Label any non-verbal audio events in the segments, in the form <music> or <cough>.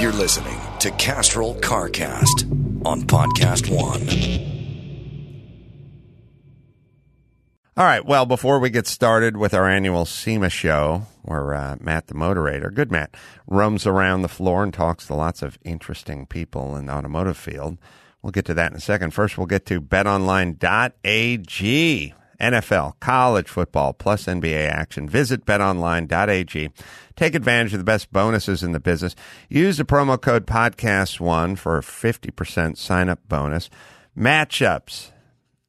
You're listening to Castrol CarCast on Podcast One. All right. Well, before we get started with our annual SEMA show, where uh, Matt, the moderator, good Matt, roams around the floor and talks to lots of interesting people in the automotive field. We'll get to that in a second. First, we'll get to betonline.ag. NFL, college football, plus NBA action. Visit betonline.ag. Take advantage of the best bonuses in the business. Use the promo code podcast1 for a 50% sign up bonus. Matchups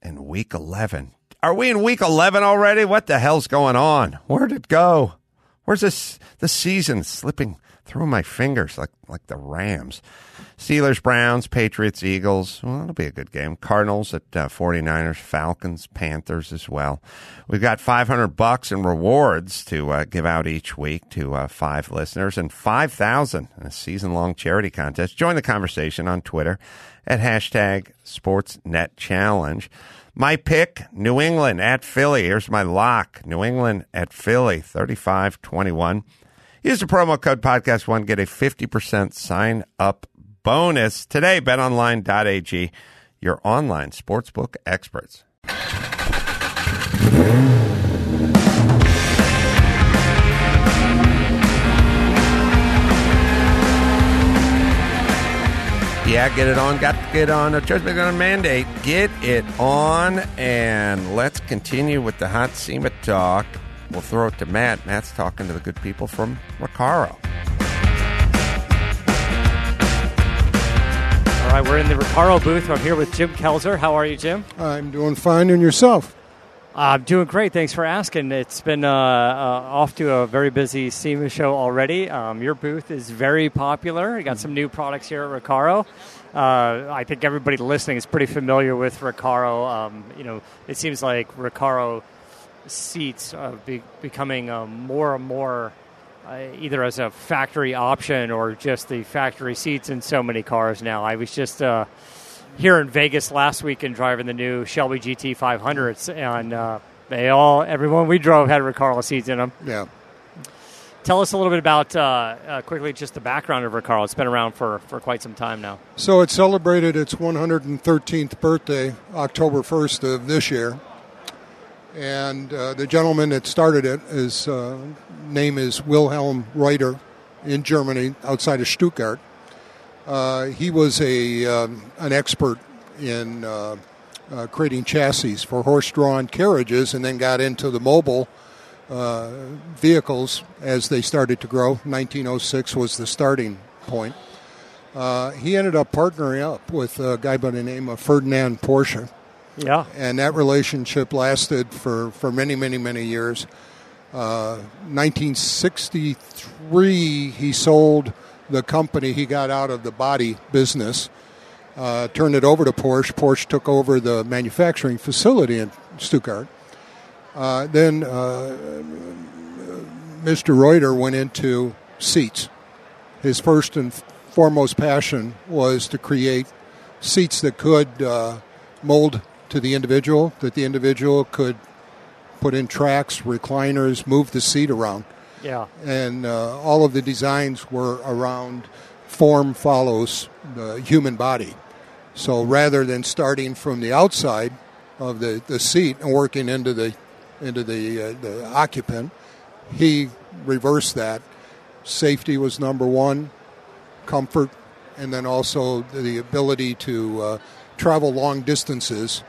in week 11. Are we in week 11 already? What the hell's going on? Where'd it go? Where's this the season slipping through my fingers like like the Rams? Steelers, Browns, Patriots, Eagles. Well, it'll be a good game. Cardinals at uh, 49ers, Falcons, Panthers as well. We've got 500 bucks in rewards to uh, give out each week to uh, five listeners and 5,000 in a season long charity contest. Join the conversation on Twitter at hashtag SportsNetChallenge. My pick, New England at Philly. Here's my lock. New England at Philly, 35 21. Use the promo code podcast1, get a 50% sign up bonus today. BetOnline.ag, your online sportsbook experts. Yeah, get it on. Got to get on. A church on a mandate. Get it on, and let's continue with the hot SEMA talk. We'll throw it to Matt. Matt's talking to the good people from Recaro. All right, we're in the Recaro booth. I'm here with Jim Kelzer. How are you, Jim? I'm doing fine, and yourself? I'm doing great. Thanks for asking. It's been uh, uh, off to a very busy SEMA show already. Um, your booth is very popular. You got some new products here at Recaro. Uh, I think everybody listening is pretty familiar with Recaro. Um, you know, it seems like Recaro seats are be- becoming um, more and more uh, either as a factory option or just the factory seats in so many cars now. I was just uh, here in Vegas last week and driving the new Shelby GT 500s, and uh, they all, everyone we drove had Recaro seats in them. Yeah. Tell us a little bit about, uh, uh, quickly, just the background of Recaro. It's been around for, for quite some time now. So it celebrated its 113th birthday October 1st of this year. And uh, the gentleman that started it, his uh, name is Wilhelm Reutter in Germany, outside of Stuttgart. Uh, he was a um, an expert in uh, uh, creating chassis for horse-drawn carriages, and then got into the mobile uh, vehicles as they started to grow. 1906 was the starting point. He ended up partnering up with a guy by the name of Ferdinand Porsche, Yeah. and that relationship lasted for, for many, many, many years. Uh, 1963, he sold the company he got out of the body business, uh, turned it over to Porsche. Porsche took over the manufacturing facility in Stuttgart. Uh, then uh, Mr. Reutter went into seats. His first and foremost passion was to create seats that could uh, mold to the individual, that the individual could put in tracks, recliners, move the seat around. Yeah. And uh, all of the designs were around form follows the human body. So rather than starting from the outside of the, the seat and working into the into the uh, the occupant, he reversed that safety was number one, comfort, and then also the ability to uh, travel long distances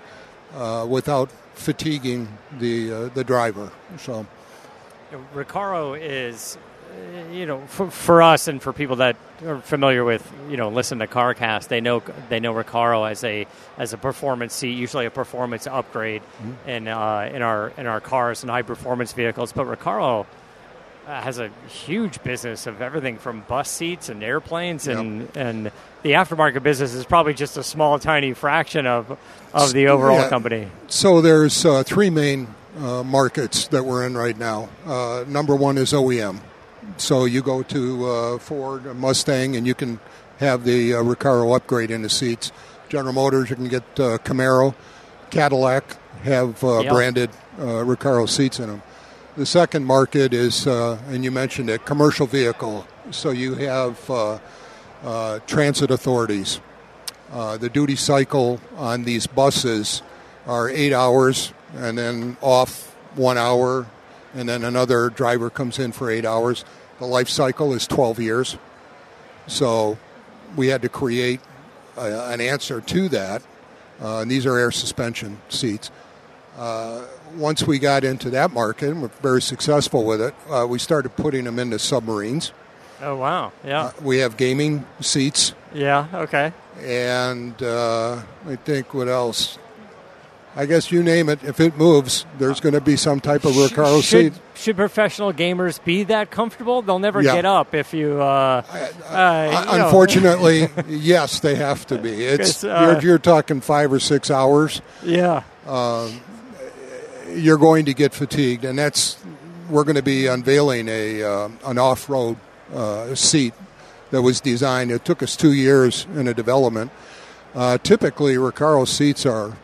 uh, without fatiguing the uh, the driver. So, Recaro is, uh, you know, for, for us and for people that are familiar with, you know, listen to CarCast, they know they know Recaro as a as a performance seat, usually a performance upgrade mm-hmm. in uh, in our in our cars and high performance vehicles. But Recaro uh, has a huge business of everything from bus seats and airplanes and yep. and the aftermarket business is probably just a small tiny fraction of of the overall yeah. company. So there's uh, three main uh, markets that we're in right now. Uh, number one is OEM. So you go to uh, Ford, Mustang, and you can have the uh, Recaro upgrade in the seats. General Motors, you can get uh, Camaro, Cadillac have uh, yep. branded Recaro seats in them. The second market is, and you mentioned it, commercial vehicle. So you have transit authorities. the duty cycle on these buses are eight hours and then off one hour, and then another driver comes in for eight hours. The life cycle is 12 years. So we had to create a, an answer to that. Uh, and these are air suspension seats. Uh, once we got into that market, and we're very successful with it, uh, we started putting them into submarines. Oh, wow. Yeah. Uh, we have gaming seats. Yeah, okay. And uh, I think what else? I guess you name it. If it moves, there's going to be some type of Recaro should, seat. Should professional gamers be that comfortable? They'll never yeah. get up if you. Uh, uh, unfortunately, <laughs> yes, they have to be. It's uh, you're, you're, talking five or six hours. Yeah. Um, you're going to get fatigued, and that's we're going to be unveiling a uh, an off road uh, seat that was designed. It took us two years in a development. Uh, typically, Recaro seats are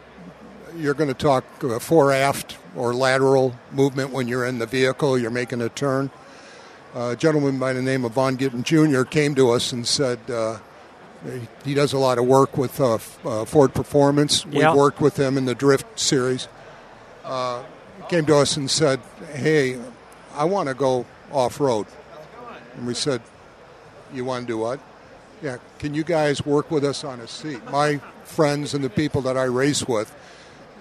you're going to talk uh, fore aft or lateral movement when you're in the vehicle, you're making a turn. Uh, a gentleman by the name of Vaughn Gittin Jr. came to us and said uh, he does a lot of work with uh, uh Ford Performance. Yeah. We worked with him in the Drift series. Uh, came to us and said, "Hey, I want to go off road." And we said, "You want to do what?" Yeah, can you guys work with us on a seat? My friends and the people that I race with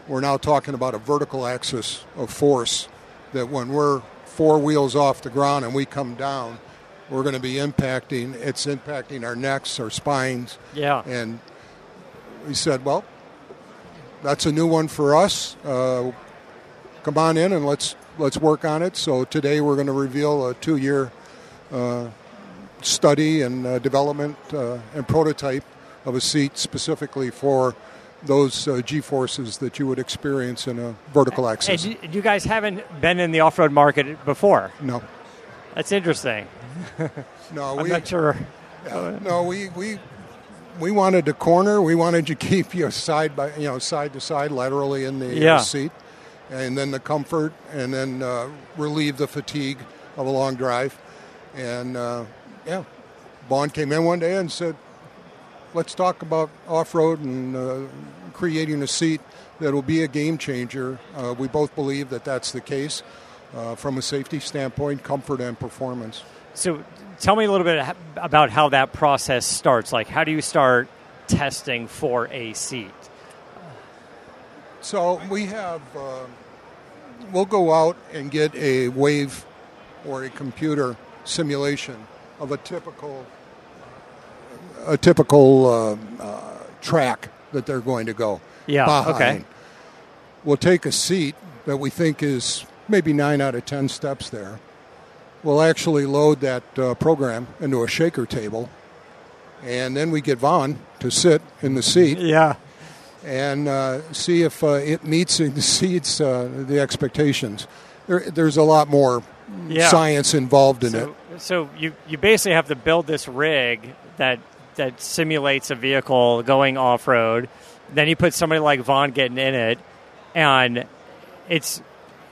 we're now talking about a vertical axis of force that when we're four wheels off the ground and we come down, we're going to be impacting. It's impacting our necks, our spines. Yeah. And we said, well, that's a new one for us. Uh, come on in and let's let's work on it. So today we're going to reveal a two-year study and uh, development uh, and prototype of a seat specifically for those uh, G forces that you would experience in a vertical axis. And you, guys haven't been in the off road market before? No. That's interesting. <laughs> no, I'm we, not sure. No, we, we we wanted to corner. We wanted to <laughs> keep you side by you know side to side laterally in the yeah. seat, and then the comfort, and then uh, relieve the fatigue of a long drive. And uh, yeah, Vaughn came in one day and said, let's talk about off road and uh, creating a seat that will be a game changer. Uh, we both believe that that's the case uh, from a safety standpoint, comfort, and performance. So, tell me a little bit about how that process starts. Like, how do you start testing for a seat? So, we have, uh, we'll go out and get a wave or a computer simulation of a typical a typical uh, uh, track that they're going to go. Yeah. Behind. Okay. We'll take a seat that we think is maybe nine out of ten steps there. We'll actually load that uh, program into a shaker table, and then we get Vaughn to sit in the seat. Yeah. And uh, see if uh, it meets <laughs> and exceeds uh, the expectations. There, there's a lot more yeah. science involved in so, it. So you, you basically have to build this rig that that simulates a vehicle going off road. Then you put somebody like Vaughn getting in it, and it's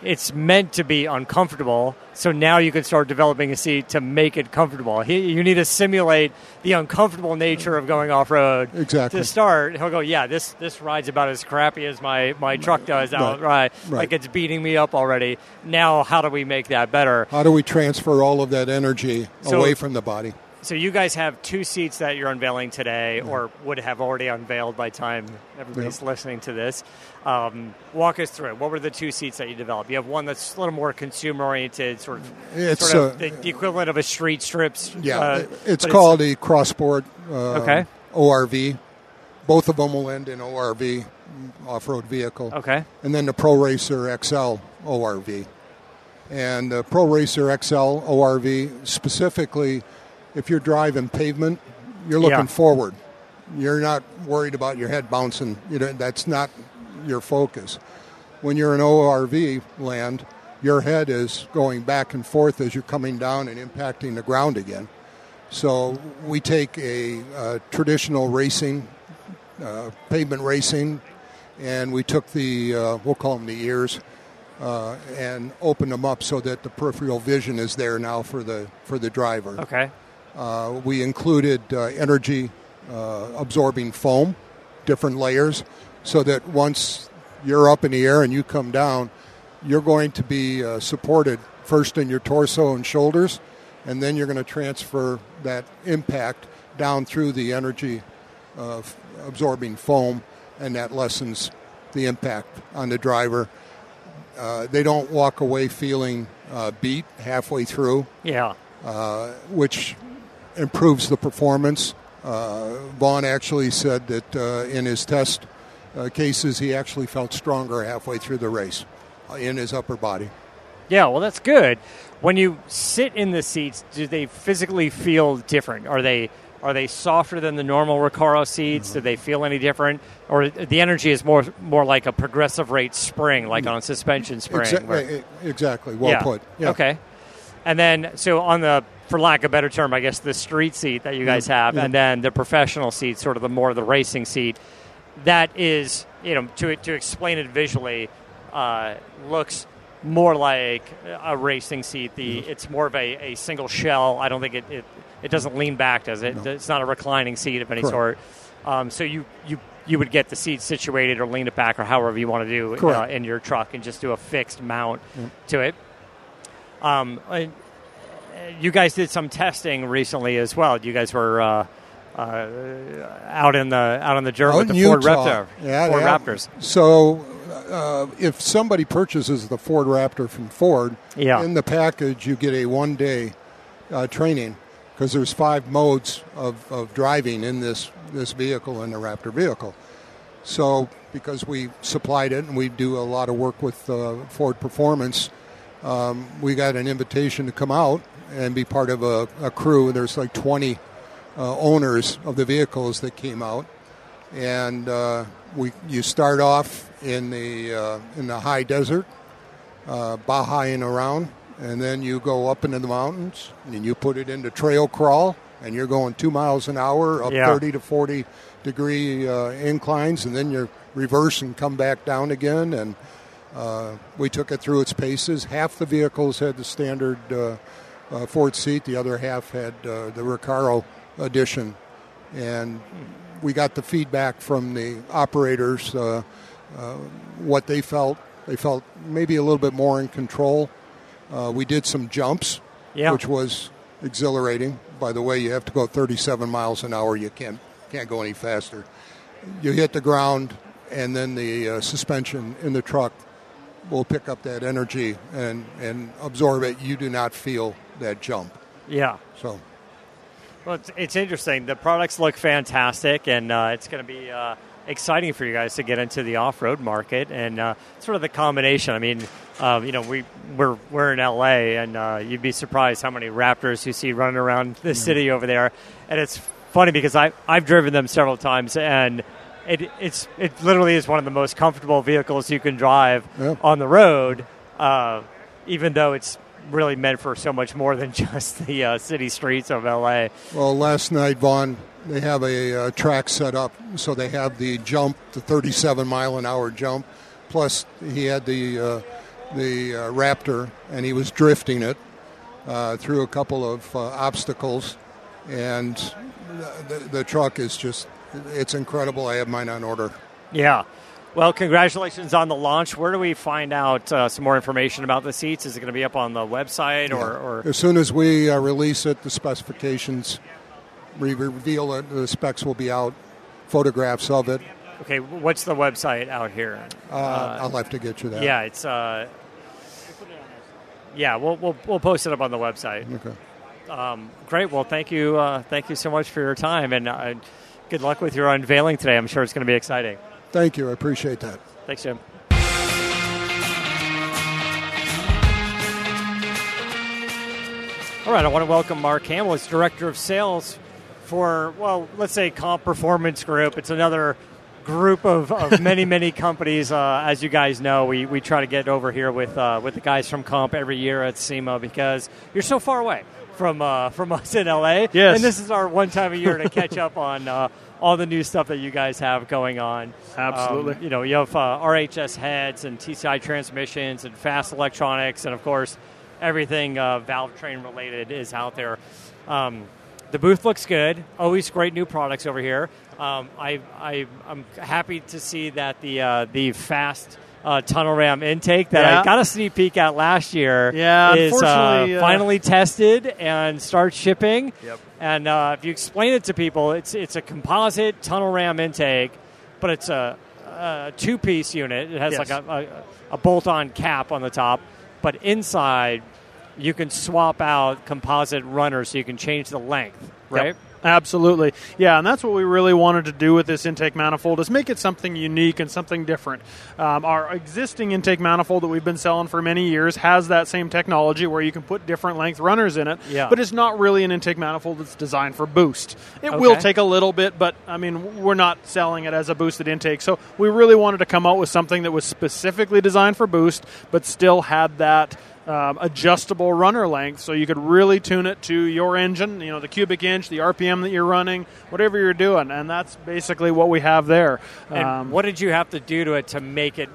it's meant to be uncomfortable. So now you can start developing a seat to make it comfortable. He, you need to simulate the uncomfortable nature of going off road. Exactly. To start, he'll go, yeah, this this ride's about as crappy as my, my truck does out right. Right. Like it's beating me up already. Now, how do we make that better? How do we transfer all of that energy So- away from the body? So you guys have two seats that you're unveiling today, or would have already unveiled by time everybody's listening to this. Um, walk us through it. What were the two seats that you developed? You have one that's a little more consumer oriented, sort of, It's, sort of uh, the, the equivalent of a street strips. Yeah, uh, it's called a crossboard uh, Okay. ORV. Both of them will end in ORV, off-road vehicle. Okay. And then the Pro Racer XL ORV. And the Pro Racer XL ORV, specifically, if you're driving pavement, you're looking Yeah. forward. You're not worried about your head bouncing. You know, that's not your focus. When you're in ORV land, your head is going back and forth as you're coming down and impacting the ground again. So we take a, uh traditional racing, uh, pavement racing, and we took the uh, we'll call them the ears, uh, and opened them up so that the peripheral vision is there now for the for the driver. Okay. Uh, we included uh, energy uh, absorbing foam, different layers, so that once you're up in the air and you come down, you're going to be uh, supported first in your torso and shoulders, and then you're going to transfer that impact down through the energy uh, absorbing foam, and that lessens the impact on the driver. Uh, they don't walk away feeling uh, beat halfway through Yeah. uh, which improves the performance. Uh, Vaughn actually said that uh, in his test uh, cases, he actually felt stronger halfway through the race uh, in his upper body. Yeah, well, that's good. When you sit in the seats, do they physically feel different? Are they are they softer than the normal Recaro seats? Do they feel any different, or the energy is more more like a progressive rate spring, like on a suspension spring? Exa- where- exactly. Well yeah. put. Yeah. Okay. And then, so on the, for lack of a better term, I guess the street seat that you guys have, and then the professional seat, sort of the more the racing seat, that is, you know, to to explain it visually, uh, looks more like a racing seat. The it's more of a, a single shell. I don't think it, it it doesn't lean back, does it? It's not a reclining seat of any Correct. sort. Um, so you you. You would get the seat situated or lean it back or however you want to do uh, in your truck and just do a fixed mount to it. Um, you guys did some testing recently as well. You guys were uh, out in the out on the dirt Out with in the Ford Raptor. Yeah, Ford yeah. Raptors. So, uh, if somebody purchases the Ford Raptor from Ford, Yeah. in the package you get a one-day uh, training because there's five modes of, of driving in this this vehicle in the Raptor vehicle. So, because we supplied it and we do a lot of work with uh, Ford Performance, um, we got an invitation to come out and be part of a, a crew. There's like 20 uh, owners of the vehicles that came out, and uh, we you start off in the uh, in the high desert, uh, Bahaing around, and then you go up into the mountains and you put it into trail crawl, and you're going two miles an hour up Yeah. 30 to 40 degree uh, inclines, and then you reverse and come back down again. And uh, we took it through its paces. Half the vehicles had the standard uh, uh, Ford seat, the other half had uh, the Recaro edition, and we got the feedback from the operators uh, uh, what they felt. They felt maybe a little bit more in control. Uh, we did some jumps, Yeah. which was exhilarating. By the way, you have to go 37 miles an hour. You can't can't go any faster. You hit the ground, and then the uh, suspension in the truck will pick up that energy and and absorb it. You do not feel that jump. Yeah. So Well, it's, it's interesting. The products look fantastic, and uh, it's going to be uh, exciting for you guys to get into the off-road market and uh, sort of the combination. I mean, uh, you know, we we're we're in LA, and uh, you'd be surprised how many Raptors you see running around the city over there. And it's funny because I I've driven them several times, and it it's it literally is one of the most comfortable vehicles you can drive Yeah. on the road. Uh, even though it's really meant for so much more than <laughs> just the uh, city streets of LA. Well, last night, Vaughn, they have a uh, track set up, so they have the jump, the 37 mile an hour jump. Plus, he had the uh, the uh, Raptor, and he was drifting it uh, through a couple of uh, obstacles, and the, the, the truck is just it's incredible. I have mine on order. Yeah. Well, congratulations on the launch. Where do we find out uh, some more information about the seats? Is it going to be up on the website or? Yeah. or... As soon as we uh, release it, the specifications, we reveal it, the specs will be out, photographs of it. Okay, what's the website out here? Uh, I'll have to get you that. Yeah, it's. Uh, yeah, we'll, we'll we'll post it up on the website. Okay. Um, great. Well, thank you. Uh, thank you so much for your time, and uh, good luck with your unveiling today. I'm sure it's going to be exciting. Thank you. I appreciate that. Thanks, Jim. All right, I want to welcome Mark Hamill as Director of Sales for, well, let's say Comp Performance Group. It's another group of, of <laughs> many, many companies. Uh, as you guys know, we, we try to get over here with, uh, with the guys from Comp every year at SEMA because you're so far away from, uh, from us in LA. Yes. And this is our one time a year to catch up on uh, all the new stuff that you guys have going on. Absolutely. Um, you know, you have uh, RHS heads and TCI transmissions and fast electronics, and of course, everything uh, valve train related is out there. Um, the booth looks good. Always great new products over here. Um, I, I, I'm happy to see that the uh, the fast uh, tunnel ram intake that Yeah. I got a sneak peek at last year Yeah, is uh, uh, finally tested and starts shipping. Yep. And uh, if you explain it to people, it's it's a composite tunnel ram intake, but it's a, a two piece unit. It has Yes. like a, a, a bolt on cap on the top, but inside you can swap out composite runners so you can change the length, right? Yep. Absolutely. Yeah, and that's what we really wanted to do with this intake manifold is make it something unique and something different. Um, our existing intake manifold that we've been selling for many years has that same technology where you can put different length runners in it, Yeah. but it's not really an intake manifold that's designed for boost. It will take a little bit, but I mean, we're not selling it as a boosted intake. So we really wanted to come out with something that was specifically designed for boost, but still had that um, adjustable runner length, so you could really tune it to your engine, you know, the cubic inch, the RPM that you're running, whatever you're doing, and that's basically what we have there. And Um, what did you have to do to it to make it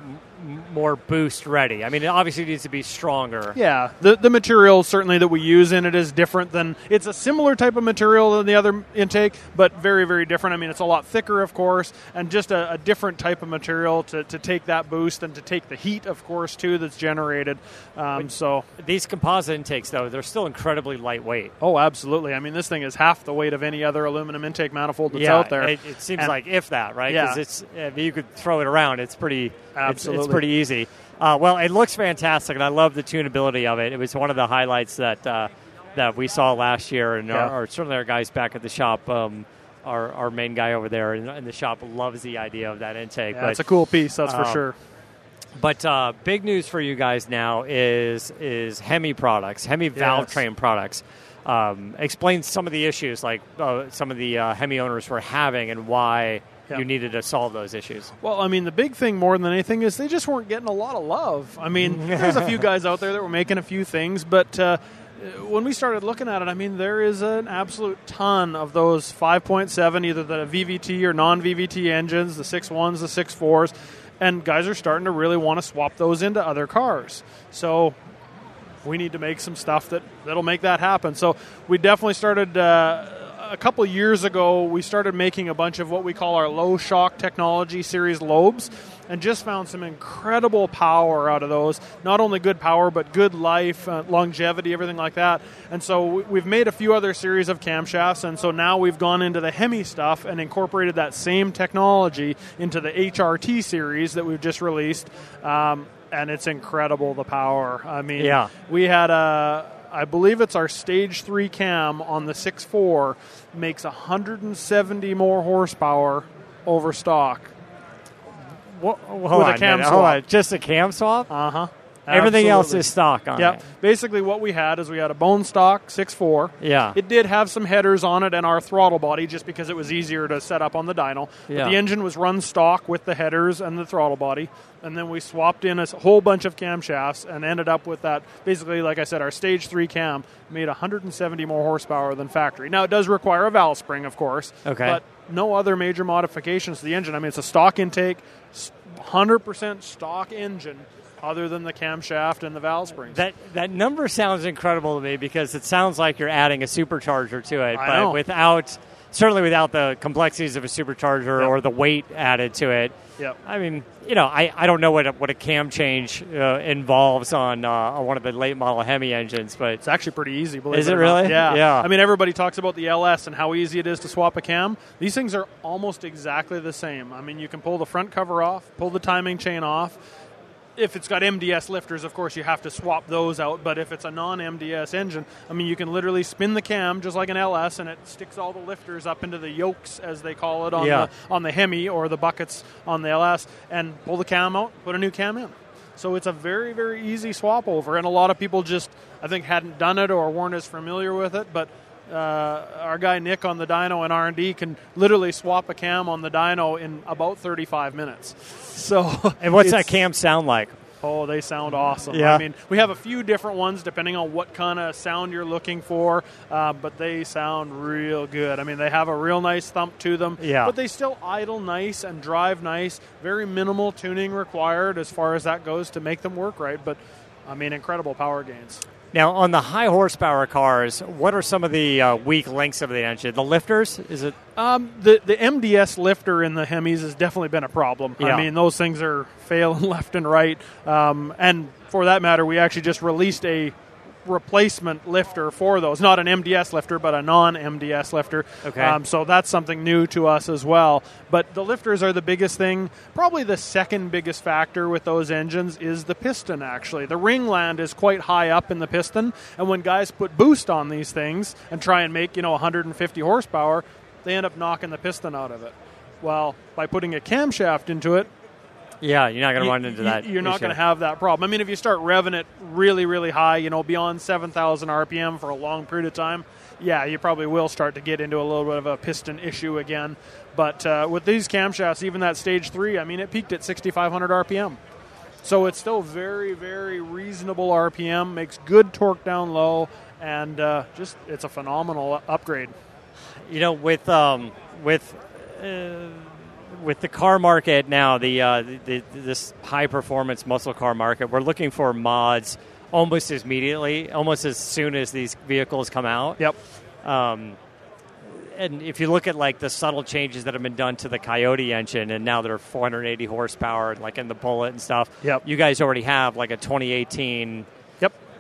more boost ready? I mean, it obviously needs to be stronger. Yeah, the the material certainly that we use in it is different than it's a similar type of material than the other intake, but very very different. I mean, it's a lot thicker, of course, and just a, a different type of material to, to take that boost and to take the heat, of course, too that's generated. Um, so, These composite intakes, though, they're still incredibly lightweight. oh, absolutely. I mean, this thing is half the weight of any other aluminum intake manifold that's yeah, out there. It, it seems And- like if that, right? Yeah. Because it's if you could throw it around. It's pretty. it's- It's, Absolutely. Pretty easy. Uh, well, it looks fantastic, and I love the tunability of it. It was one of the highlights that uh, that we saw last year, and Yeah. our, our, certainly our guys back at the shop. Um, our, our main guy over there in, in the shop loves the idea of that intake. Yeah, but it's a cool piece, that's for um, sure. But uh, big news for you guys now is is Hemi products, Hemi valve Yes. train products. Um, explain some of the issues, like uh, some of the uh, Hemi owners were having, and why Yeah. you needed to solve those issues. Well, I mean, the big thing more than anything is they just weren't getting a lot of love. I mean, <laughs> there's a few guys out there that were making a few things, but uh, when we started looking at it, I mean, there is an absolute ton of those 5.7, either the VVT or non VVT engines, the 6.1s, the 6.4s, and guys are starting to really want to swap those into other cars. So we need to make some stuff that that'll make that happen. So we definitely started uh, a couple years ago. We started making a bunch of what we call our low shock technology series lobes, and just found some incredible power out of those. Not only good power, but good life, uh, longevity, everything like that. And so we- we've made a few other series of camshafts, and so now we've gone into the Hemi stuff and incorporated that same technology into the HRT series that we've just released. Um, and it's incredible the power. I mean, Yeah. we had a, I believe it's our stage three cam on the 6.4 makes 170 more horsepower over stock. Wha- hold With a on, cam minute, hold on. Just a cam swap. Uh huh. Everything else is stock on it. Yeah. it. Basically, what we had is we had a bone stock 6.4. Yeah. It did have some headers on it and our throttle body just because it was easier to set up on the dyno. Yeah. But the engine was run stock with the headers and the throttle body. And then we swapped in a whole bunch of camshafts and ended up with that. Basically, like I said, our stage three cam made 170 more horsepower than factory. Now, it does require a valve spring, of course. Okay. But no other major modifications to the engine. I mean, it's a stock intake, 100% stock engine. Other than the camshaft and the valve springs. That that number sounds incredible to me because it sounds like you're adding a supercharger to it, I but know. without certainly without the complexities of a supercharger Yep. or the weight added to it. Yep. I mean, you know, I, I don't know what a, what a cam change uh, involves on uh, on one of the late model Hemi engines, but It's actually pretty easy. Believe Is it it or not. really? Yeah. Yeah. I mean, everybody talks about the LS and how easy it is to swap a cam. These things are almost exactly the same. I mean, you can pull the front cover off, pull the timing chain off. If it's got MDS lifters, of course, you have to swap those out. But if it's a non-MDS engine, I mean, you can literally spin the cam just like an LS, and it sticks all the lifters up into the yokes, as they call it, on Yeah. the on the Hemi or the buckets on the LS, and pull the cam out, put a new cam in. So it's a very, very easy swap over, and a lot of people just, I think, hadn't done it or weren't as familiar with it. But uh, our guy Nick on the dyno and R and D can literally swap a cam on the dyno in about 35 minutes. So, <laughs> and what's that cam sound like? Oh, they sound awesome. Yeah. I mean, we have a few different ones depending on what kind of sound you're looking for, uh, but they sound real good. I mean, they have a real nice thump to them, Yeah. but they still idle nice and drive nice. Very minimal tuning required as far as that goes to make them work right, but I mean, incredible power gains. Now, on the high horsepower cars, what are some of the uh, weak links of the engine? The lifters? Is it? Um, the the MDS lifter in the Hemis has definitely been a problem. Yeah. I mean, those things are <laughs> failing left and right. Um, and for that matter, we actually just released a replacement lifter for those. Not an MDS lifter, but a non-MDS lifter. Okay. Um, so that's something new to us as well. But the lifters are the biggest thing. Probably the second biggest factor with those engines is the piston. Actually, the ringland is quite high up in the piston, and when guys put boost on these things and try and make you know 150 horsepower, they end up knocking the piston out of it. Well, by putting a camshaft into it, Yeah, you're not going to you- run into you- that. You're not going to have that problem. I mean, if you start revving it really, really high, you know, beyond 7,000 RPM for a long period of time, yeah, you probably will start to get into a little bit of a piston issue again. But uh, with these camshafts, even that stage three, I mean, it peaked at 6,500 RPM. So it's still very, very reasonable RPM, makes good torque down low, and uh, just it's a phenomenal upgrade. you know, with um, with uh, with the car market now, the, uh, the, this high performance muscle car market, we're looking for mods almost as immediately, almost as soon as these vehicles come out. Yep. Um, and if you look at like the subtle changes that have been done to the Coyote engine, and now they're 480 horsepower, like in the Bullitt and stuff. Yep. You guys already have like a 2018 Yep.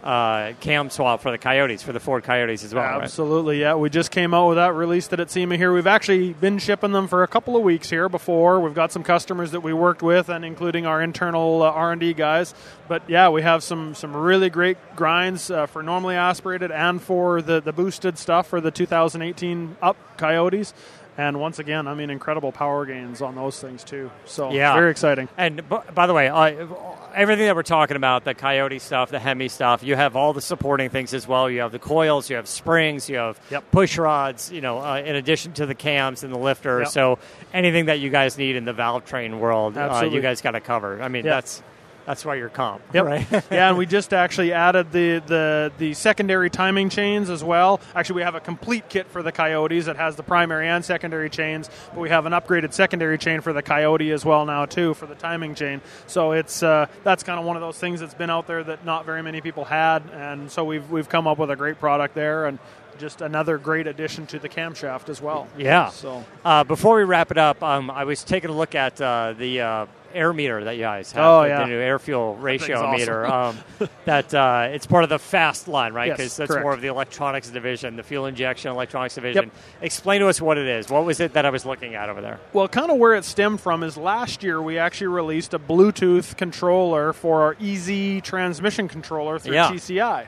Uh, cam swap for the Coyotes for the Ford Coyotes as well. right? Absolutely, yeah. We just came out with that, released it at SEMA here. We've actually been shipping them for a couple of weeks here before. We've got some customers that we worked with, and including our internal uh, R and D guys. But yeah, we have some some really great grinds uh, for normally aspirated and for the the boosted stuff for the 2018 up Coyotes. And once again, I mean, incredible power gains on those things too. So Yeah. very exciting. And b- by the way, uh, everything that we're talking about, the Coyote stuff, the Hemi stuff, you have all the supporting things as well. You have the coils, you have springs, you have Yep. push rods, you know, uh, in addition to the cams and the lifter. Yep. So anything that you guys need in the valve train world, uh, you guys got to cover. I mean, Yep. that's that's why you're calm, Yep. right? <laughs> yeah, and we just actually added the, the the secondary timing chains as well. Actually, we have a complete kit for the Coyotes that has the primary and secondary chains, but we have an upgraded secondary chain for the Coyote as well now too for the timing chain. So it's uh, that's kind of one of those things that's been out there that not very many people had, and so we've we've come up with a great product there and. Just another great addition to the camshaft as well. Yeah. So Uh, before we wrap it up, um, I was taking a look at uh, the uh, air meter that you guys have, Oh, the, yeah. the new air fuel ratio awesome. meter. <laughs> Um, that uh, it's part of the fast line, right? Yes, Because that's correct. more of the electronics division, the fuel injection electronics division. Yep. Explain to us what it is. What was it that I was looking at over there? Well, kind of where it stemmed from is last year we actually released a Bluetooth controller for our easy transmission controller through Yeah. TCI.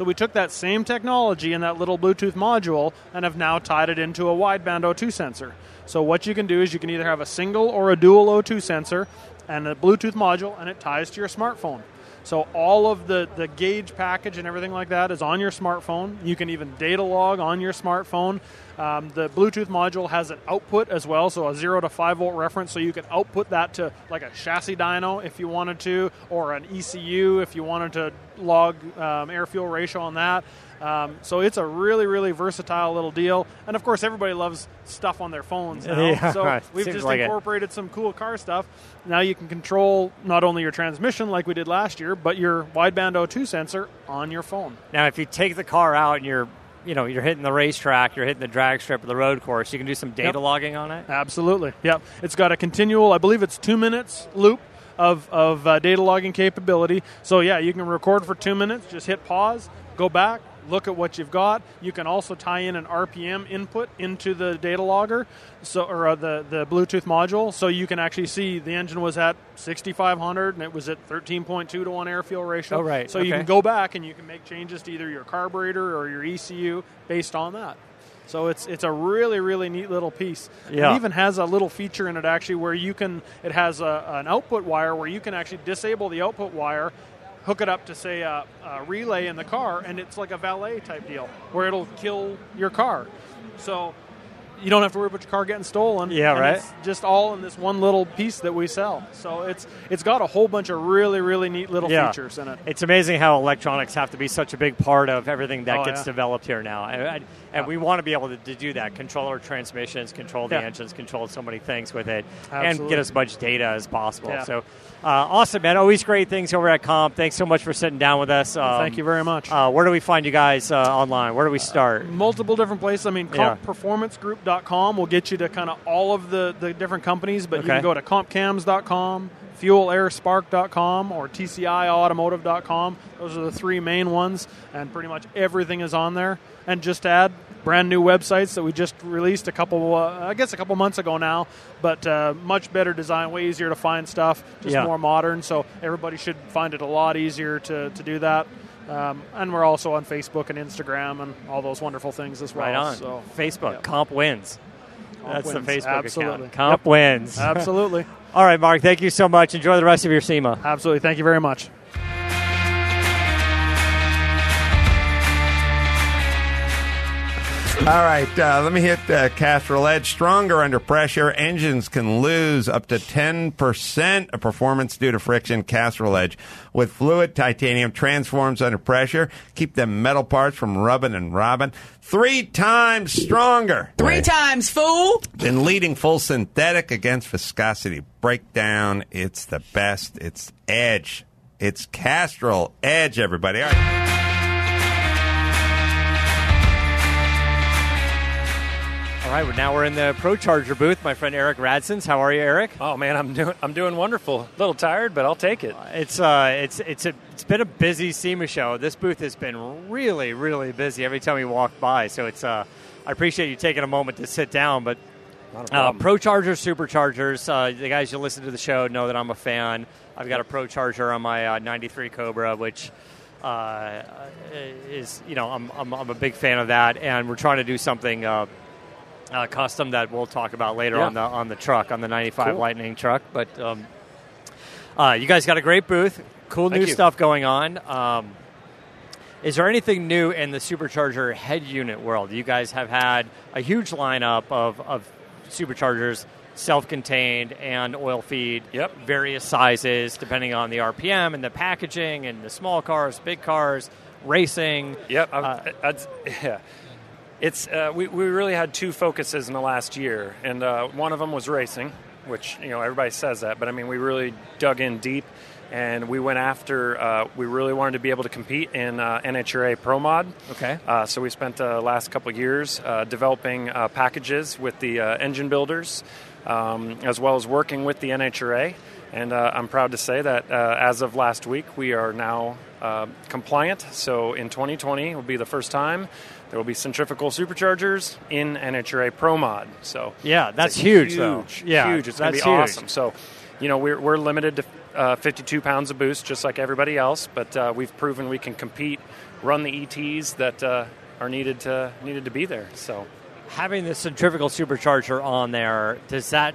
So we took that same technology in that little Bluetooth module and have now tied it into a wideband O2 sensor. So what you can do is you can either have a single or a dual O2 sensor and a Bluetooth module, and it ties to your smartphone. So all of the, the gauge package and everything like that is on your smartphone. You can even data log on your smartphone. Um, the Bluetooth module has an output as well, so a zero to five volt reference, so you can output that to like a chassis dyno if you wanted to, or an ECU if you wanted to log um, air fuel ratio on that. Um, so it's a really, really versatile little deal. And of course, everybody loves stuff on their phones now. <laughs> Yeah, so we've seems just like it. incorporated some cool car stuff. Now you can control not only your transmission like we did last year, but your wideband O2 sensor on your phone. Now, if you take the car out and you're, you know, you're hitting the racetrack, you're hitting the drag strip or the road course, you can do some data Yep. logging on it. Absolutely. Yep. It's got a continual, I believe it's two minutes loop of, of uh, data logging capability. So, yeah, you can record for two minutes, just hit pause, go back, look at what you've got. You can also tie in an RPM input into the data logger, so or uh, the, the Bluetooth module, so you can actually see the engine was at 6,500 and it was at 13.2 to 1 air fuel ratio. Oh, right. So you can go back and you can make changes to either your carburetor or your ECU based on that. So it's it's a really really neat little piece. Yeah. It even has a little feature in it actually where you can it has a, an output wire where you can actually disable the output wire, hook it up to say a, a relay in the car, and it's like a valet type deal where it'll kill your car. So you don't have to worry about your car getting stolen. Yeah, and right. It's just all in this one little piece that we sell. So it's it's got a whole bunch of really really neat little Yeah. features in it. It's amazing how electronics have to be such a big part of everything that Oh, gets yeah. developed here now. And, and- Yeah. we want to be able to, to do that. Control our transmissions, control the engines, control so many things with it, and get as much data as possible. So uh, awesome, man. Always great things over at Comp. Thanks so much for sitting down with us. Um, Thank you very much. Uh, where do we find you guys uh, online? Where do we start? multiple different places. I mean, Yeah. compperformancegroup.com will get you to kind of all of the, the different companies, but you can go to compcams.com, fuelair.spark.com, or tciautomotive.com. Those are the three main ones, and pretty much everything is on there. And just to add, brand new websites that we just released a couple, uh, I guess a couple months ago now, but uh, much better design, way easier to find stuff, just Yeah. more modern. So everybody should find it a lot easier to, to do that. Um, and we're also on Facebook and Instagram and all those wonderful things as well. Right on. So, Facebook, Yep. Comp Wins. Comp That's wins. the Facebook Absolutely. account. Comp Yep. Wins. Absolutely. <laughs> All right, Mark. Thank you so much. Enjoy the rest of your SEMA. Absolutely. Thank you very much. All right, uh, let me hit uh, Castrol Edge. Stronger under pressure. Engines can lose up to 10% of performance due to friction. Castrol Edge. With fluid, titanium transforms under pressure. Keep the metal parts from rubbing and robbing. Three times stronger. Three times, fool. Than leading full synthetic against viscosity breakdown. It's the best. It's Edge. It's Castrol Edge, everybody. All right. All right, well, now we're in the Pro Charger booth. My friend Eric Radsons. How are you, Eric? Oh man, I'm doing I'm doing wonderful. A little tired, but I'll take it. It's uh, it's it's a, it's been a busy SEMA show. This booth has been really, really busy every time we walk by. So it's uh, I appreciate you taking a moment to sit down. But uh. Pro Chargers, Superchargers. Uh, the guys who listen to the show know that I'm a fan. I've got a Pro Charger on my uh, '93 Cobra, which uh, is you know I'm, I'm I'm a big fan of that, and we're trying to do something. Uh, custom that we'll talk about later Yeah. on the on the truck on the 95 Cool. Lightning truck. But um, uh, you guys got a great booth, cool Thank new you. stuff going on. Um, is there anything new in the supercharger head unit world? You guys have had a huge lineup of, of superchargers, self-contained and oil feed, Yep. various sizes depending on the RPM and the packaging and the small cars, big cars, racing. Yep. Uh, I'd, <laughs> yeah. It's uh, we we really had two focuses in the last year, and uh, one of them was racing, which you know everybody says that, but I mean we really dug in deep, and we went after. Uh, we really wanted to be able to compete in uh, NHRA Pro Mod. Okay. Uh, so we spent the last couple years uh, developing uh, packages with the uh, engine builders, um, as well as working with the NHRA. And uh, I'm proud to say that uh, as of last week, we are now uh, compliant. So in 2020 will be the first time there will be centrifugal superchargers in NHRA Pro Mod. So Yeah, that's a huge, though. Huge, Yeah, huge. It's going to be huge. awesome. So, you know, we're, we're limited to uh, 52 pounds of boost, just like everybody else. But uh, we've proven we can compete, run the ETs that uh, are needed to needed to be there. So, having the centrifugal supercharger on there, does that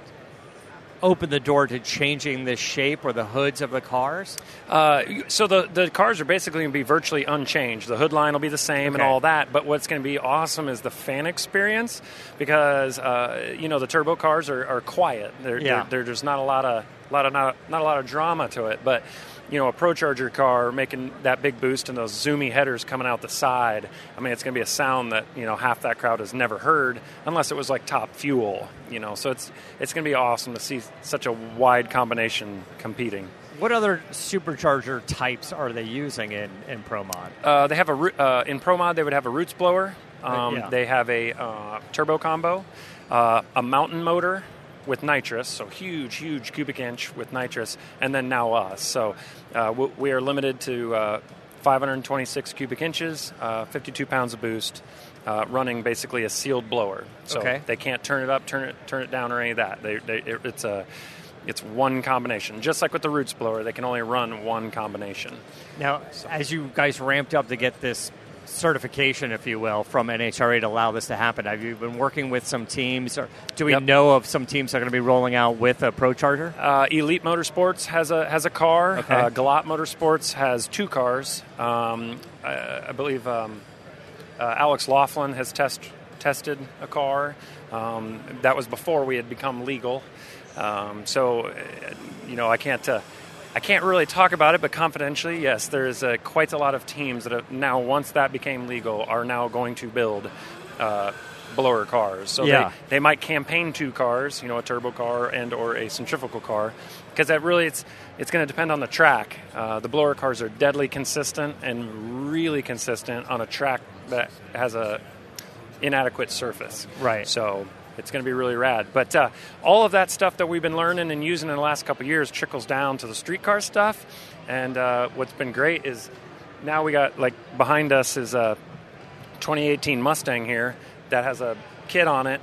open the door to changing the shape or the hoods of the cars? uh, so the the cars are basically going to be virtually unchanged. The hood line will be the same and all that. But what's going to be awesome is the fan experience because uh, you know the turbo cars are, are quiet. They're, Yeah. they're, they're- there's not a lot of lot of not, not a lot of drama to it, but you know, a Pro Charger car making that big boost and those zoomy headers coming out the side. I mean, it's going to be a sound that you know half that crowd has never heard unless it was like top fuel. You know, so it's it's going to be awesome to see such a wide combination competing. What other supercharger types are they using in, in Pro Mod? Uh, they have a uh, in Pro Mod they would have a roots blower. Um, yeah. They have a uh, turbo combo, uh, a mountain motor with nitrous, so huge, huge cubic inch with nitrous, and then now us. So uh, w- we are limited to uh, 526 cubic inches, uh, 52 pounds of boost, uh, running basically a sealed blower. So Okay. they can't turn it up, turn it, turn it down, or any of that. They, they, it- it's a it's one combination, just like with the roots blower. They can only run one combination. Now, as you guys ramped up to get this certification, if you will, from NHRA to allow this to happen, have you been working with some teams, or do we Yep. know of some teams that are going to be rolling out with a ProCharger? Uh, Elite Motorsports has a has a car. Okay. Uh, Galot Motorsports has two cars. Um, I, I believe um, uh, Alex Laughlin has test tested a car. Um, that was before we had become legal. Um, so, uh, you know, I can't. I can't really talk about it, but confidentially, yes, there's uh, quite a lot of teams that have now, once that became legal, are now going to build uh, blower cars. So Yeah. they, they might campaign two cars, you know, a turbo car and or a centrifugal car, because that really it's it's going to depend on the track. Uh, the blower cars are deadly consistent and really consistent on a track that has a inadequate surface. Right. So it's going to be really rad. But uh, all of that stuff that we've been learning and using in the last couple of years trickles down to the streetcar stuff. And uh, what's been great is now we got like behind us is a 2018 Mustang here that has a kit on it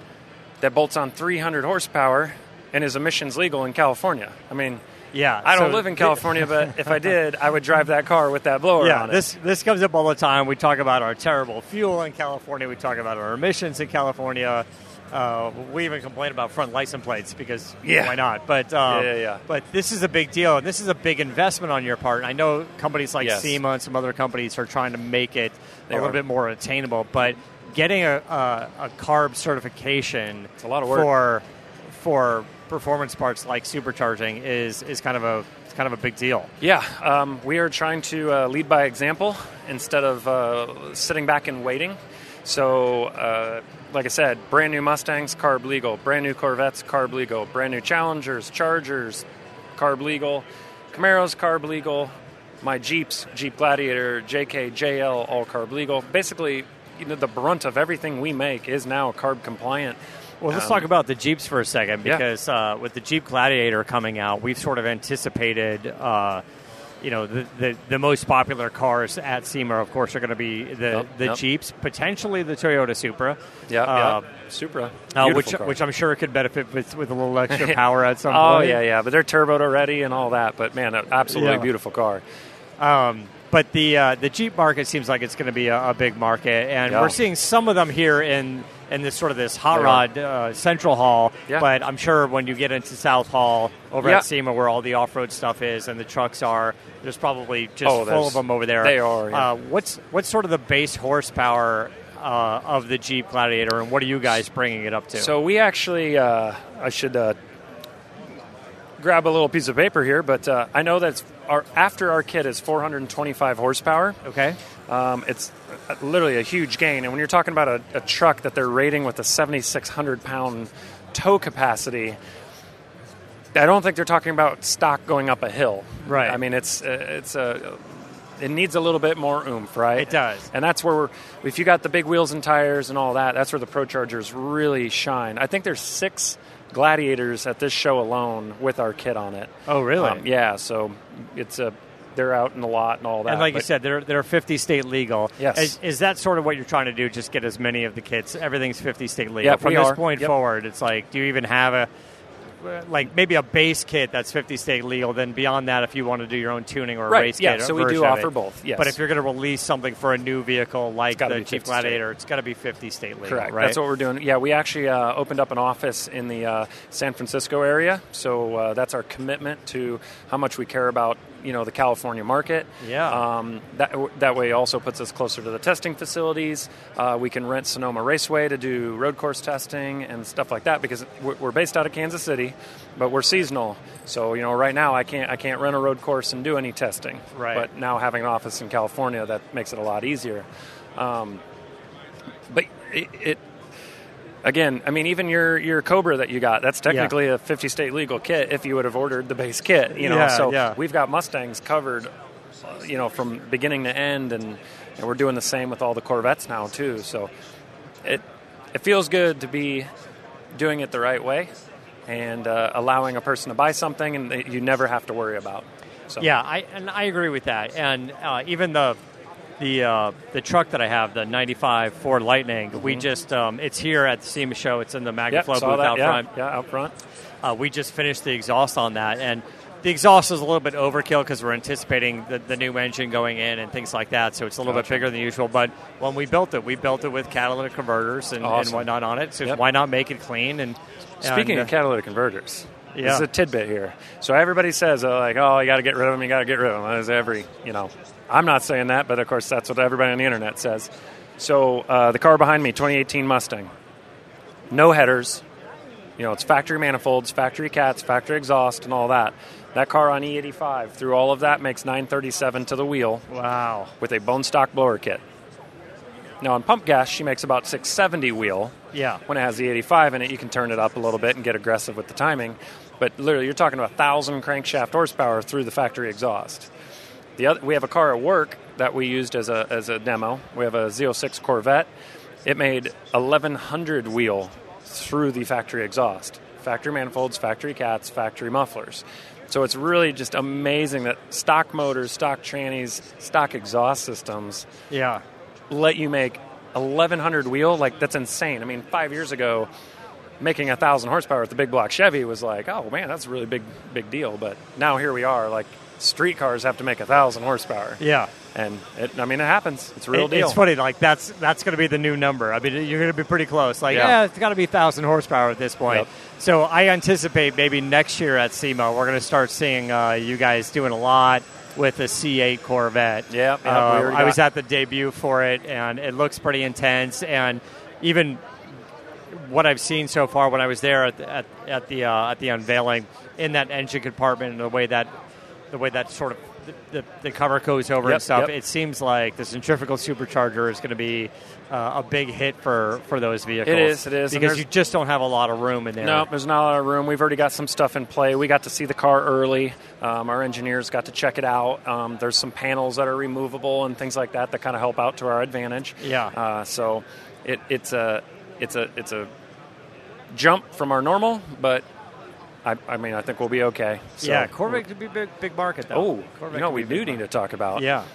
that bolts on 300 horsepower and is emissions legal in California. I mean, Yeah, I don't so- live in California, but if I did, I would drive that car with that blower Yeah, on it. this this comes up all the time. We talk about our terrible fuel in California. We talk about our emissions in California. Uh, we even complain about front license plates because Yeah. why not? But um, Yeah, yeah, yeah. but this is a big deal, and this is a big investment on your part. I know companies like Yes. SEMA and some other companies are trying to make it They a little are. bit more attainable, but getting a, a, a CARB certification It's a lot of work. for for performance parts like supercharging is is kind of a it's kind of a big deal. Yeah, um, we are trying to uh, lead by example instead of uh, sitting back and waiting. So, uh, like I said, brand new Mustangs, CARB legal. Brand new Corvettes, CARB legal. Brand new Challengers, Chargers, CARB legal. Camaros, CARB legal. My Jeeps, Jeep Gladiator, JK, JL, all CARB legal. Basically, you know, the brunt of everything we make is now CARB compliant. Well, let's Um, talk about the Jeeps for a second Yeah. because uh, with the Jeep Gladiator coming out, we've sort of anticipated, uh, you know, the, the, the most popular cars at SEMA, of course, are going to be the, Yep, the yep. Jeeps, potentially the Toyota Supra. Yeah, Uh, yeah. Supra. uh, which, car. which I'm sure could benefit with, with a little extra <laughs> power at some Oh point. yeah, yeah, but they're turboed already and all that. But man, an absolutely Yeah. beautiful car. Um, but the uh, the Jeep market seems like it's going to be a, a big market, and Yeah. we're seeing some of them here in in this sort of this hot rod uh, central hall. Yeah. But I'm sure when you get into South Hall over Yeah. at SEMA, where all the off road stuff is and the trucks are, there's probably just Oh, full of them over there. they are, yeah. Uh, what's what's sort of the base horsepower? Uh, of the Jeep Gladiator, and what are you guys bringing it up to? So we actually, uh, I should uh, grab a little piece of paper here, but uh, I know that our, after our kit is 425 horsepower. okay, Um, it's literally a huge gain, and when you're talking about a, a truck that they're rating with a 7,600 pound tow capacity. I don't think they're talking about stock going up a hill. Right. I mean, it's uh, it's a it needs a little bit more oomph, right? It does. and that's where we're. If you got the big wheels and tires and all that, that's where the ProChargers really shine. I think there's six Gladiators at this show alone with our kit on it. Oh, really? Um, yeah. So it's a they're out in the lot and all that. And like you said, they're they're 50 state legal. Yes. Is, is that sort of what you're trying to do? Just get as many of the kits. Everything's 50 state legal. Yep, From this are. point Yep. forward, it's like, do you even have a like maybe a base kit that's 50 state legal? Then beyond that, if you want to do your own tuning or a Right, race yeah, kit, so we do of offer it. both, yes. But if you're going to release something for a new vehicle like the Jeep 50 state. Gladiator, it's got to be 50 state legal. Correct. Right. That's what we're doing. Yeah, we actually uh, opened up an office in the uh, San Francisco area, so uh, that's our commitment to how much we care about you know the California market. Yeah. Um, that that way also puts us closer to the testing facilities. Uh, we can rent Sonoma Raceway to do road course testing and stuff like that because we're based out of Kansas City, but we're seasonal. So you know right now I can't I can't rent a road course and do any testing. Right. But now having an office in California that makes it a lot easier. Um, but it, it again, I mean, even your your Cobra that you got, that's technically a 50 state legal kit if you would have ordered the base kit, you know. Yeah, so yeah. we've got Mustangs covered, uh, you know, from beginning to end, and, and we're doing the same with all the Corvettes now too. So it it feels good to be doing it the right way and uh, allowing a person to buy something and you never have to worry about. So Yeah, I and I agree with that. And uh, even the the uh, the truck that I have, the '95 Ford Lightning, we just um, it's here at the SEMA show. It's in the Mm-hmm. Yep, MagnaFlow saw booth that. out yeah, front. Yeah, out front. Uh, we just finished the exhaust on that, and the exhaust is a little bit overkill because we're anticipating the, the new engine going in and things like that. So it's a little bit bigger than usual. But when we built it, we built it with catalytic converters and, and whatnot on it. So Yep. why not make it clean? And Speaking and, of uh, catalytic converters, Yeah. this is a tidbit here. So everybody says, uh, like, oh, you got to get rid of them, you got to get rid of them. As every, you know, I'm not saying that, but of course that's what everybody on the internet says. So uh, the car behind me, 2018 Mustang, no headers. You know, it's factory manifolds, factory cats, factory exhaust, and all that. That car on E85 through all of that makes 937 to the wheel wow, with a bone stock blower kit. Now on pump gas, she makes about 670 wheel. Yeah. When it has the 85 in it, you can turn it up a little bit and get aggressive with the timing. But literally, you're talking about 1,000 crankshaft horsepower through the factory exhaust. The other, we have a car at work that we used as a, as a demo. We have a Z06 Corvette. It made 1,100 wheel through the factory exhaust. Factory manifolds, factory cats, factory mufflers. So it's really just amazing that stock motors, stock trannies, stock exhaust systems yeah, let you make 1100 wheel like that's insane i mean five years ago making a thousand horsepower with the big block chevy was like oh man that's a really big big deal but now here we are like street cars have to make a thousand horsepower yeah. and it, i mean it happens it's a real It- deal It's funny, like that's that's going to be the new number. I mean, you're going to be pretty close. Like, Yeah. yeah, it's got to be thousand horsepower at this point. Yep. So I anticipate maybe next year at SEMA we're going to start seeing uh, you guys doing a lot with the C8 Corvette. Yep, Uh, I was at the debut for it, and it looks pretty intense. And even what I've seen so far when I was there at the, at, at the uh, at the unveiling in that engine compartment and the way that the way that sort of the, the, the cover goes over Yep, and stuff, yep. it seems like the centrifugal supercharger is going to be uh, a big hit for, for those vehicles. It is, it is, because you just don't have a lot of room in there. No, there's not a lot of room. We've already got some stuff in play. We got to see the car early. Um, our engineers got to check it out. Um, there's some panels that are removable and things like that that kind of help out to our advantage. Yeah. Uh, so it, it's a it's a it's a jump from our normal, but I, I mean I think we'll be okay. So, yeah, Corvette could be a big big market though. Oh, Corvette you know we be a big do need to talk about. Yeah.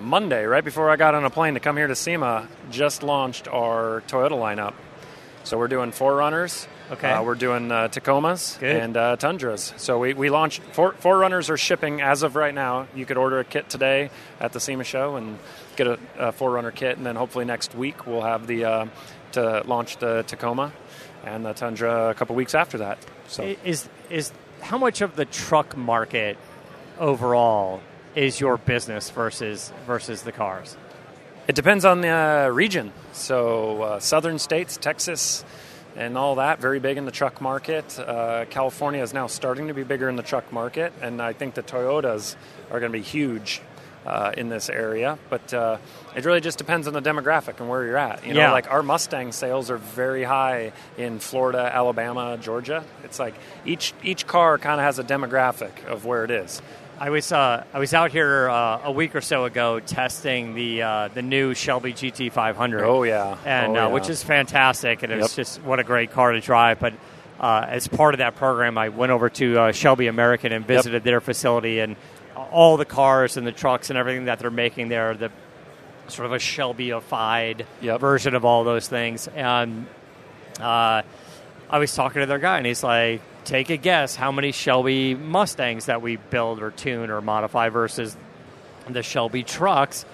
Monday, right before I got on a plane to come here to SEMA, just launched our Toyota lineup. So we're doing 4Runners. Okay. Uh, we're doing uh, Tacomas Good. and uh, Tundras. So we, we launched four, 4Runners are shipping as of right now. You could order a kit today at the SEMA show and get a, a 4Runner kit, and then hopefully next week we'll have the uh, to launch the Tacoma and the Tundra a couple weeks after that. So Is is how much of the truck market overall is your business versus versus the cars? It depends on the uh, region. So, uh, southern states, Texas, and all that, very big in the truck market. Uh, California is now starting to be bigger in the truck market, and I think the Toyotas are going to be huge uh, in this area. But uh, it really just depends on the demographic and where you're at. You know, Yeah. like our Mustang sales are very high in Florida, Alabama, Georgia. It's like each each car kind of has a demographic of where it is. I was uh, I was out here uh, a week or so ago testing the uh, the new Shelby GT500. Oh, yeah. and Oh, uh, yeah. which is fantastic, and it's Yep. just what a great car to drive. But uh, as part of that program, I went over to uh, Shelby American and visited their facility and all the cars and the trucks and everything that they're making there. The sort of a Shelby-ified Yep. version of all those things, and uh, I was talking to their guy, and he's like, "Take a guess how many Shelby Mustangs that we build or tune or modify versus the Shelby trucks."